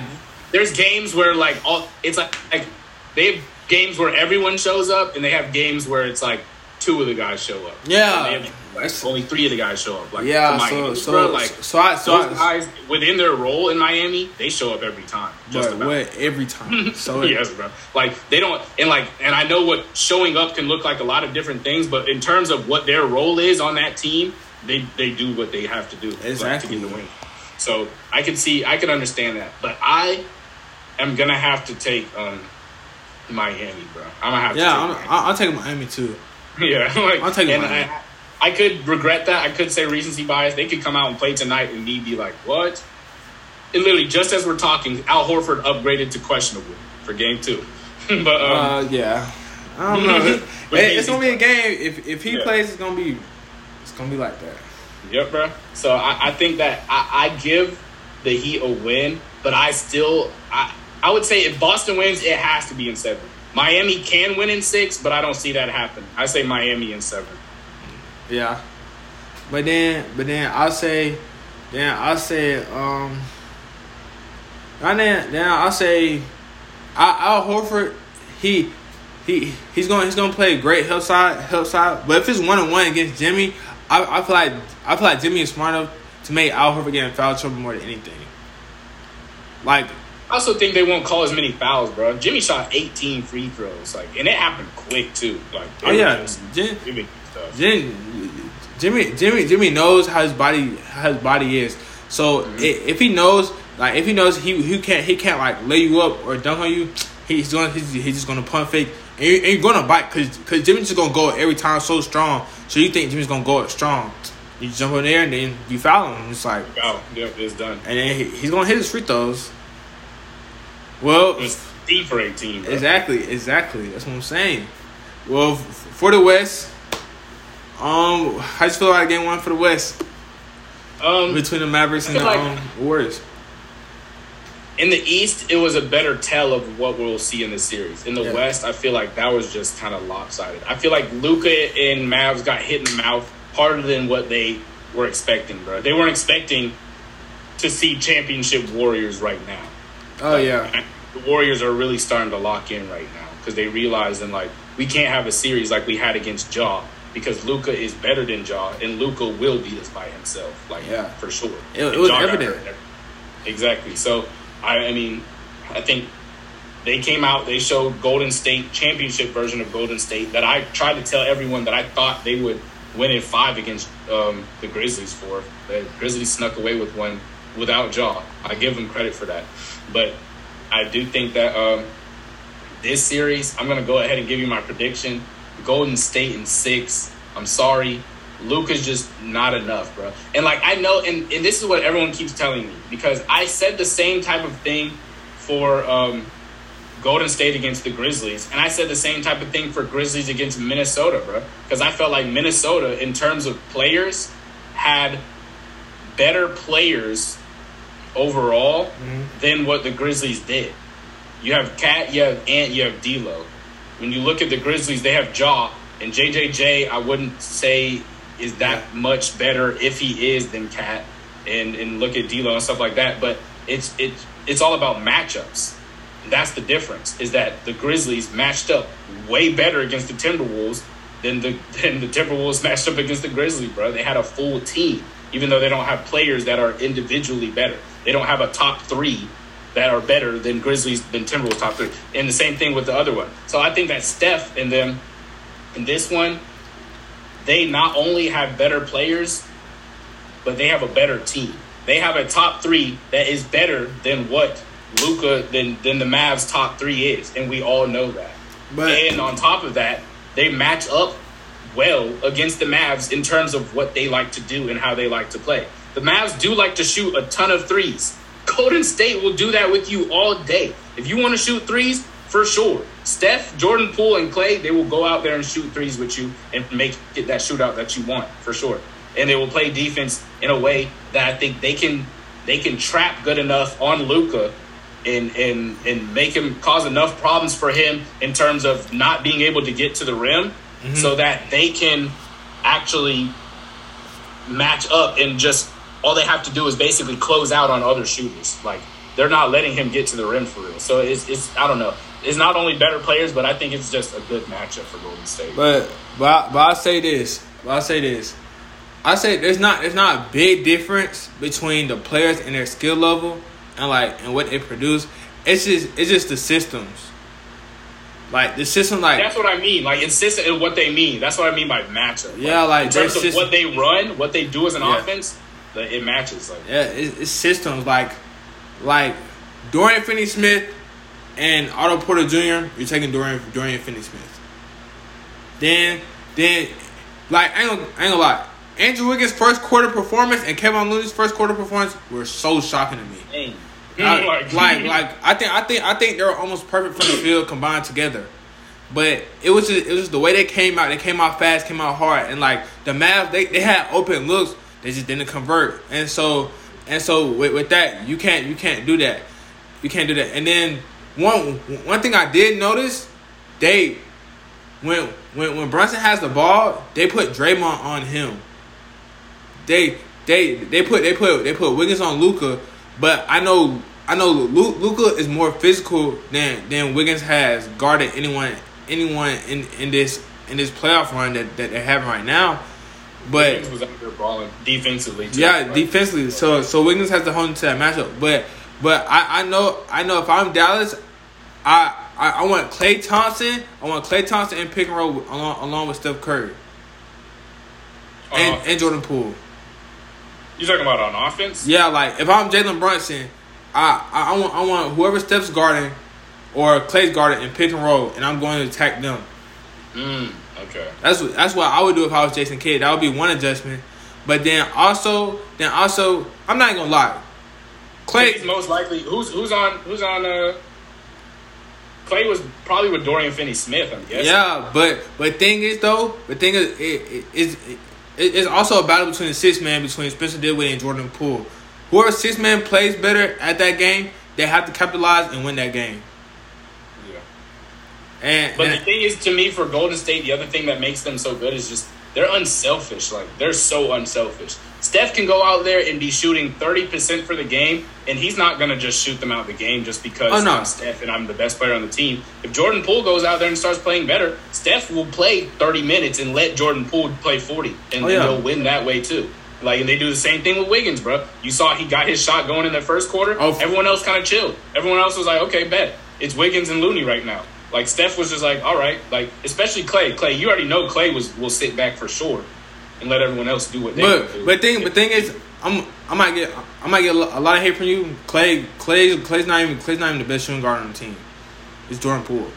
there's games where like all it's like like they have games where everyone shows up and they have games where it's like two of the guys show up. Yeah. Like, only three of the guys show up. Like yeah, so so bro, like so I so those I, guys within their role in Miami, they show up every time. Just but about. what every time. So yes, bro. Like they don't, and like, and I know what showing up can look like a lot of different things, but in terms of what their role is on that team, they they do what they have to do like, to get the win. So I can see, I can understand that, but I am gonna have to take um Miami, bro. I'm gonna have yeah, to. I- I'll take Miami too. Yeah, like, I'll take and I, I could regret that. I could say recency bias. They could come out and play tonight, and me be like, "What?" And literally, just as we're talking, Al Horford upgraded to questionable for game two. but um, Uh, yeah. I don't know. It- it's gonna be a game. If if he Yeah. plays, it's gonna be It's gonna be like that. Yep, bro. So I, I think that I, I give the Heat a win, but I still I I would say if Boston wins, it has to be in seven. Miami can win in six, but I don't see that happen. I say Miami in seven. Yeah. But then but then I'll say then I'll say um and then then I'll say Al, Horford he he he's going he's to play great help side help side. But if it's one on one against Jimmy, I, I feel like I feel like Jimmy is smart enough to make Al Horford get in foul trouble more than anything. Like I also think they won't call as many fouls, bro. Jimmy shot 18 free throws, like, and it happened quick too. Like, oh yeah, Jim, Jimmy, Jim, Jimmy, Jimmy, Jimmy knows how his body how his body is. So mm-hmm. if he knows, like, if he knows he he can't he can't like lay you up or dunk on you, he's going he's, he's just gonna pump fake and you're, and you're gonna bite because because Jimmy's just gonna go every time so strong. So you think Jimmy's gonna go it strong. You jump in there and then you foul him. It's like oh, yep, it's done. And then he, he's gonna hit his free throws. Well, it's for eighteen. Bro. Exactly, exactly. That's what I'm saying. Well, for the West, um, how you feel about game one for the West? Um, between the Mavericks and the like, um, Warriors in the East, it was a better tell of what we'll see in the series. In the yeah. West, I feel like that was just kind of lopsided. I feel like Luka and Mavs got hit in the mouth harder than what they were expecting, bro. They weren't expecting to see championship Warriors right now. Oh yeah, the Warriors are really starting to lock in right now because they realize and like we can't have a series like we had against Ja because Luka is better than Ja and Luka will beat us by himself, like yeah. for sure. It, it was evident. Exactly. So I, I mean, I think they came out, they showed Golden State championship version of Golden State that I tried to tell everyone that I thought they would win in five against um, the Grizzlies for. The Grizzlies snuck away with one without Ja. I give them credit for that. But I do think that um, this series, I'm going to go ahead and give you my prediction. Golden State in six. I'm sorry. Luka's just not enough, bro. And like I know, and, and this is what everyone keeps telling me because I said the same type of thing for um, Golden State against the Grizzlies, and I said the same type of thing for Grizzlies against Minnesota, bro. Because I felt like Minnesota, in terms of players, had better players overall mm-hmm. than what the Grizzlies did. You have KAT, you have Ant, you have D'Lo. When you look at the Grizzlies, they have Ja and JJJ. I wouldn't say is that much better if he is than KAT and and look at D'Lo and stuff like that. But it's it's it's all about matchups. That's the difference. Is that the Grizzlies matched up way better against the Timberwolves than the than the Timberwolves matched up against the Grizzlies, bro. They had a full team, even though they don't have players that are individually better. They don't have a top three that are better than Grizzlies than Timberwolves top three. And the same thing with the other one. So I think that Steph and them in this one they not only have better players, but they have a better team. They have a top three that is better than what Luka than than the Mavs top three is, and we all know that. But, and on top of that, they match up well against the Mavs in terms of what they like to do and how they like to play. The Mavs do like to shoot a ton of threes. Golden State will do that with you all day. If you want to shoot threes, for sure. Steph, Jordan Poole, and Klay, they will go out there and shoot threes with you and make it that shootout that you want for sure. And they will play defense in a way that I think they can they can trap good enough on Luka and and and make him cause enough problems for him in terms of not being able to get to the rim, mm-hmm. so that they can actually match up and just all they have to do is basically close out on other shooters. Like they're not letting him get to the rim for real. So it's it's I don't know it's not only better players, but I think it's just a good matchup for Golden State. But but but I say this. But I say this. I say there's not there's not a big difference between the players and their skill level and like and what they produce. It's just it's just the systems. Like the system, like that's what I mean. Like it's system, what they mean. That's what I mean by matchup. Yeah, like, in terms of system, what they run, what they do as an yeah. offense, it matches. Like yeah, it's, it's systems. Like like Dorian Finney-Smith and Otto Porter Jr., you're taking Dorian Dorian Finney-Smith. Then then like I ain't, gonna, I ain't gonna lie. Andrew Wiggins' first quarter performance and Kevin Looney's first quarter performance were so shocking to me. I, like like I think I think I think they're almost perfect from the field combined together. But it was just it was just the way they came out. They came out fast, came out hard, and like the Mavs, they, they had open looks. They just didn't convert, and so and so with, with that, you can't you can't do that. You can't do that. And then one one thing I did notice, they when when when Brunson has the ball, they put Draymond on him. They they they put they put they put Wiggins on Luka, but I know I know Luka is more physical than than Wiggins has guarded anyone anyone in, in this in this playoff run that, that they're having right now. But Wiggins was out there balling defensively. Too, yeah, right? defensively. So so Wiggins has to hold into that matchup. But but I, I know I know if I'm Dallas, I, I I want Klay Thompson. I want Klay Thompson and pick and roll along along with Steph Curry. And, uh, and Jordan Poole. You talking about on offense? Yeah, like if I'm Jalen Brunson, I, I, I want I want whoever steps guarding or Klay's guarding and pick and roll, and I'm going to attack them. Mm, okay. That's what that's what I would do if I was Jason Kidd. That would be one adjustment. But then also, then also, I'm not gonna lie. He's most likely who's who's on who's on uh Klay was probably with Dorian Finney Smith, I'm guessing. Yeah, but but thing is though, the thing is it, it, it, it's also a battle between the six man between Spencer Dinwiddie and Jordan Poole. Whoever six man plays better at that game, they have to capitalize and win that game. And but and, the thing is, to me, for Golden State, the other thing that makes them so good is just they're unselfish. Like they're so unselfish. Steph can go out there and be shooting thirty percent for the game, and he's not gonna just shoot them out the game just because oh, no. I'm Steph and I'm the best player on the team. If Jordan Poole goes out there and starts playing better, Steph will play thirty minutes and let Jordan Poole play forty, and oh, yeah. he'll win that way too. Like, and they do the same thing with Wiggins, bro. You saw he got his shot going in the first quarter. Oh. Everyone else kind of chilled. Everyone else was like, okay, bet. It's Wiggins and Looney right now. Like Steph was just like, all right, like especially Klay. Klay, you already know Klay was will sit back for sure and let everyone else do what they but, do. But thing, but thing is, I'm I might get I might get a lot of hate from you. Clay, Klay, Klay's not even Klay's not even the best shooting guard on the team. It's Jordan Poole.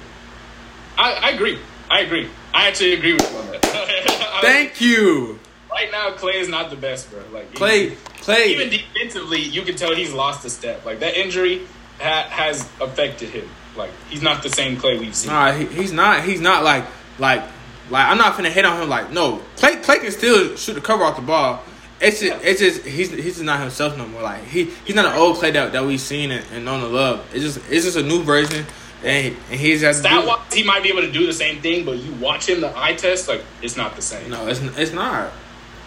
I, I agree. I agree. I actually agree with you on that. Thank you. Right now, Klay is not the best, bro. Like Klay, even, Klay. Even defensively, you can tell he's lost a step. Like that injury ha- has affected him. Like he's not the same Klay we've seen. Nah, he, he's not. He's not like like like I'm not finna hit on him. Like no, Klay Klay can still shoot the cover off the ball. It's just, it's just he's he's just not himself no more. Like he he's not an old Klay that, that we've seen and, and known to love. It's just it's just a new version. And, and he's just that wise, he might be able to do the same thing, but you watch him the eye test, like it's not the same. No, it's it's not.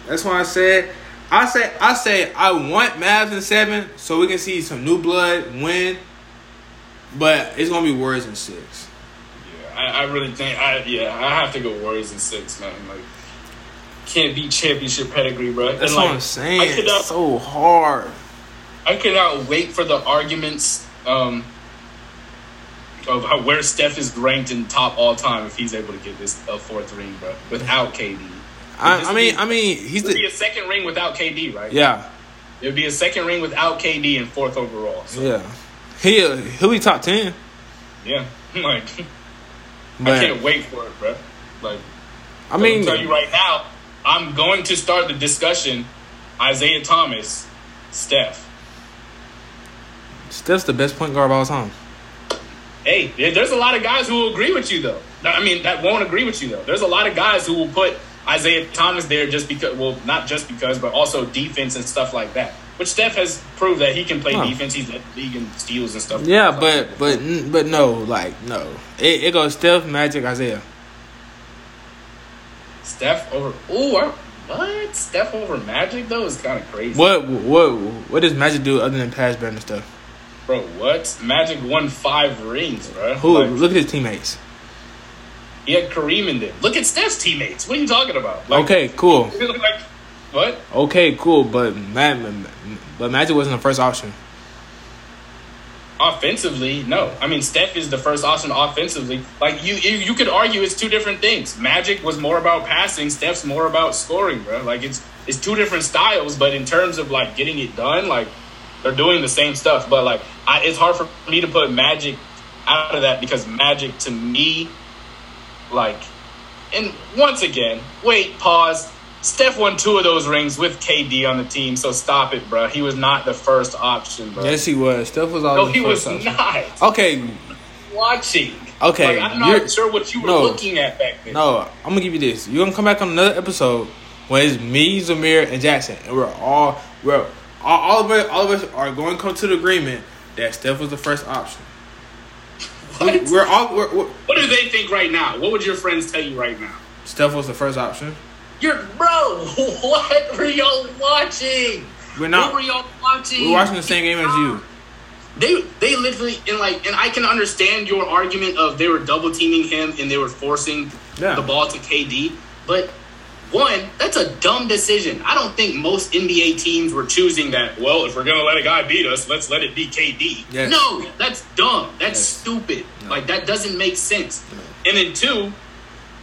That's why I said I say I say I want Mavs in seven so we can see some new blood win. But it's gonna be Warriors in six. Yeah, I, I really think I yeah I have to go Warriors in six, man. Like can't beat championship pedigree, bro. That's and what like, I'm saying. Cannot, it's so hard. I cannot wait for the arguments um, of how, where Steph is ranked in top all time if he's able to get this a fourth ring, bro, without KD. I, I, mean, be, I mean, he's the be a second ring without KD, right? Yeah, it would be a second ring without KD and fourth overall. So. Yeah, he he'll be top ten. Yeah, like but, I can't wait for it, bro. Like, I mean, tell you right now, I'm going to start the discussion. Isiah Thomas, Steph. Steph's the best point guard of all time. Hey, there's a lot of guys who will agree with you though. I mean, that won't agree with you though. There's a lot of guys who will put Isiah Thomas there just because, well, not just because, but also defense and stuff like that. Which Steph has proved that he can play huh. defense. He's led league in steals and stuff. Yeah, but but but no, like no, it, it goes Steph, Magic, Isiah. Steph over. Ooh, what? Steph over Magic though is kind of crazy. What what what does Magic do other than pass better and stuff? Bro, what? Magic won five rings, bro. Who? Like, look at his teammates. He had Kareem in there. Look at Steph's teammates. What are you talking about? Like, okay, cool. like, what? Okay, cool. But man, but Magic wasn't the first option. Offensively, no. I mean, Steph is the first option offensively. Like you, you could argue it's two different things. Magic was more about passing. Steph's more about scoring, bro. Like it's it's two different styles, but in terms of like getting it done, like they're doing the same stuff. But like, I, it's hard for me to put Magic out of that because Magic to me like, and once again, wait, pause. Steph won two of those rings with KD on the team, so stop it, bro. He was not the first option, bro. Yes, he was. Steph was always. No, he was option. not. Okay. Watching. Okay, Like, I'm not sure what you were no. looking at back then. No, I'm gonna give you this. You're gonna come back on another episode when it's me, Zamir, and Jackson, and we're all we're all, all of us all of us are going to come to the agreement that Steph was the first option. What? We're all we're, we're, What do they think right now? What would your friends tell you right now? Steph was the first option. You're bro. What were y'all watching? We're not. What were y'all watching? We're watching the same game as you. They they literally and like and I can understand your argument of they were double teaming him and they were forcing Yeah. the ball to KD, but one that's a dumb decision. I don't think most NBA teams were choosing that. Well, if we're gonna let a guy beat us, let's let it be KD. Yes. No, that's dumb. That's Yes. stupid. No. Like that doesn't make sense. And then two,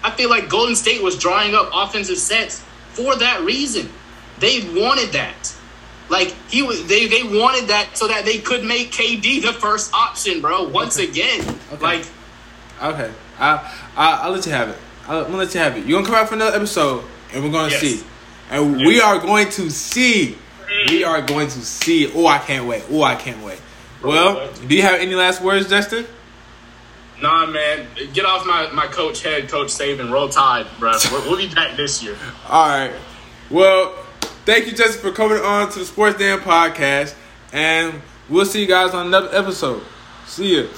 I feel like Golden State was drawing up offensive sets for that reason. They wanted that. Like he was, they they wanted that so that they could make KD the first option, bro. Once again, Okay. like Okay, I, I I'll let you have it. I'll, I'm gonna let you have it. You're gonna come back for another episode, and we're gonna Yes. see, and we are going to see. We are going to see. Oh, I can't wait. Oh, I can't wait. Well, do you have any last words, Justin? Nah, man, get off my my coach head, Coach Saban. Roll Tide, bro. We'll, we'll be back this year. All right. Well, thank you, Jesse, for coming on to the Sports Dan podcast, and we'll see you guys on another episode. See ya.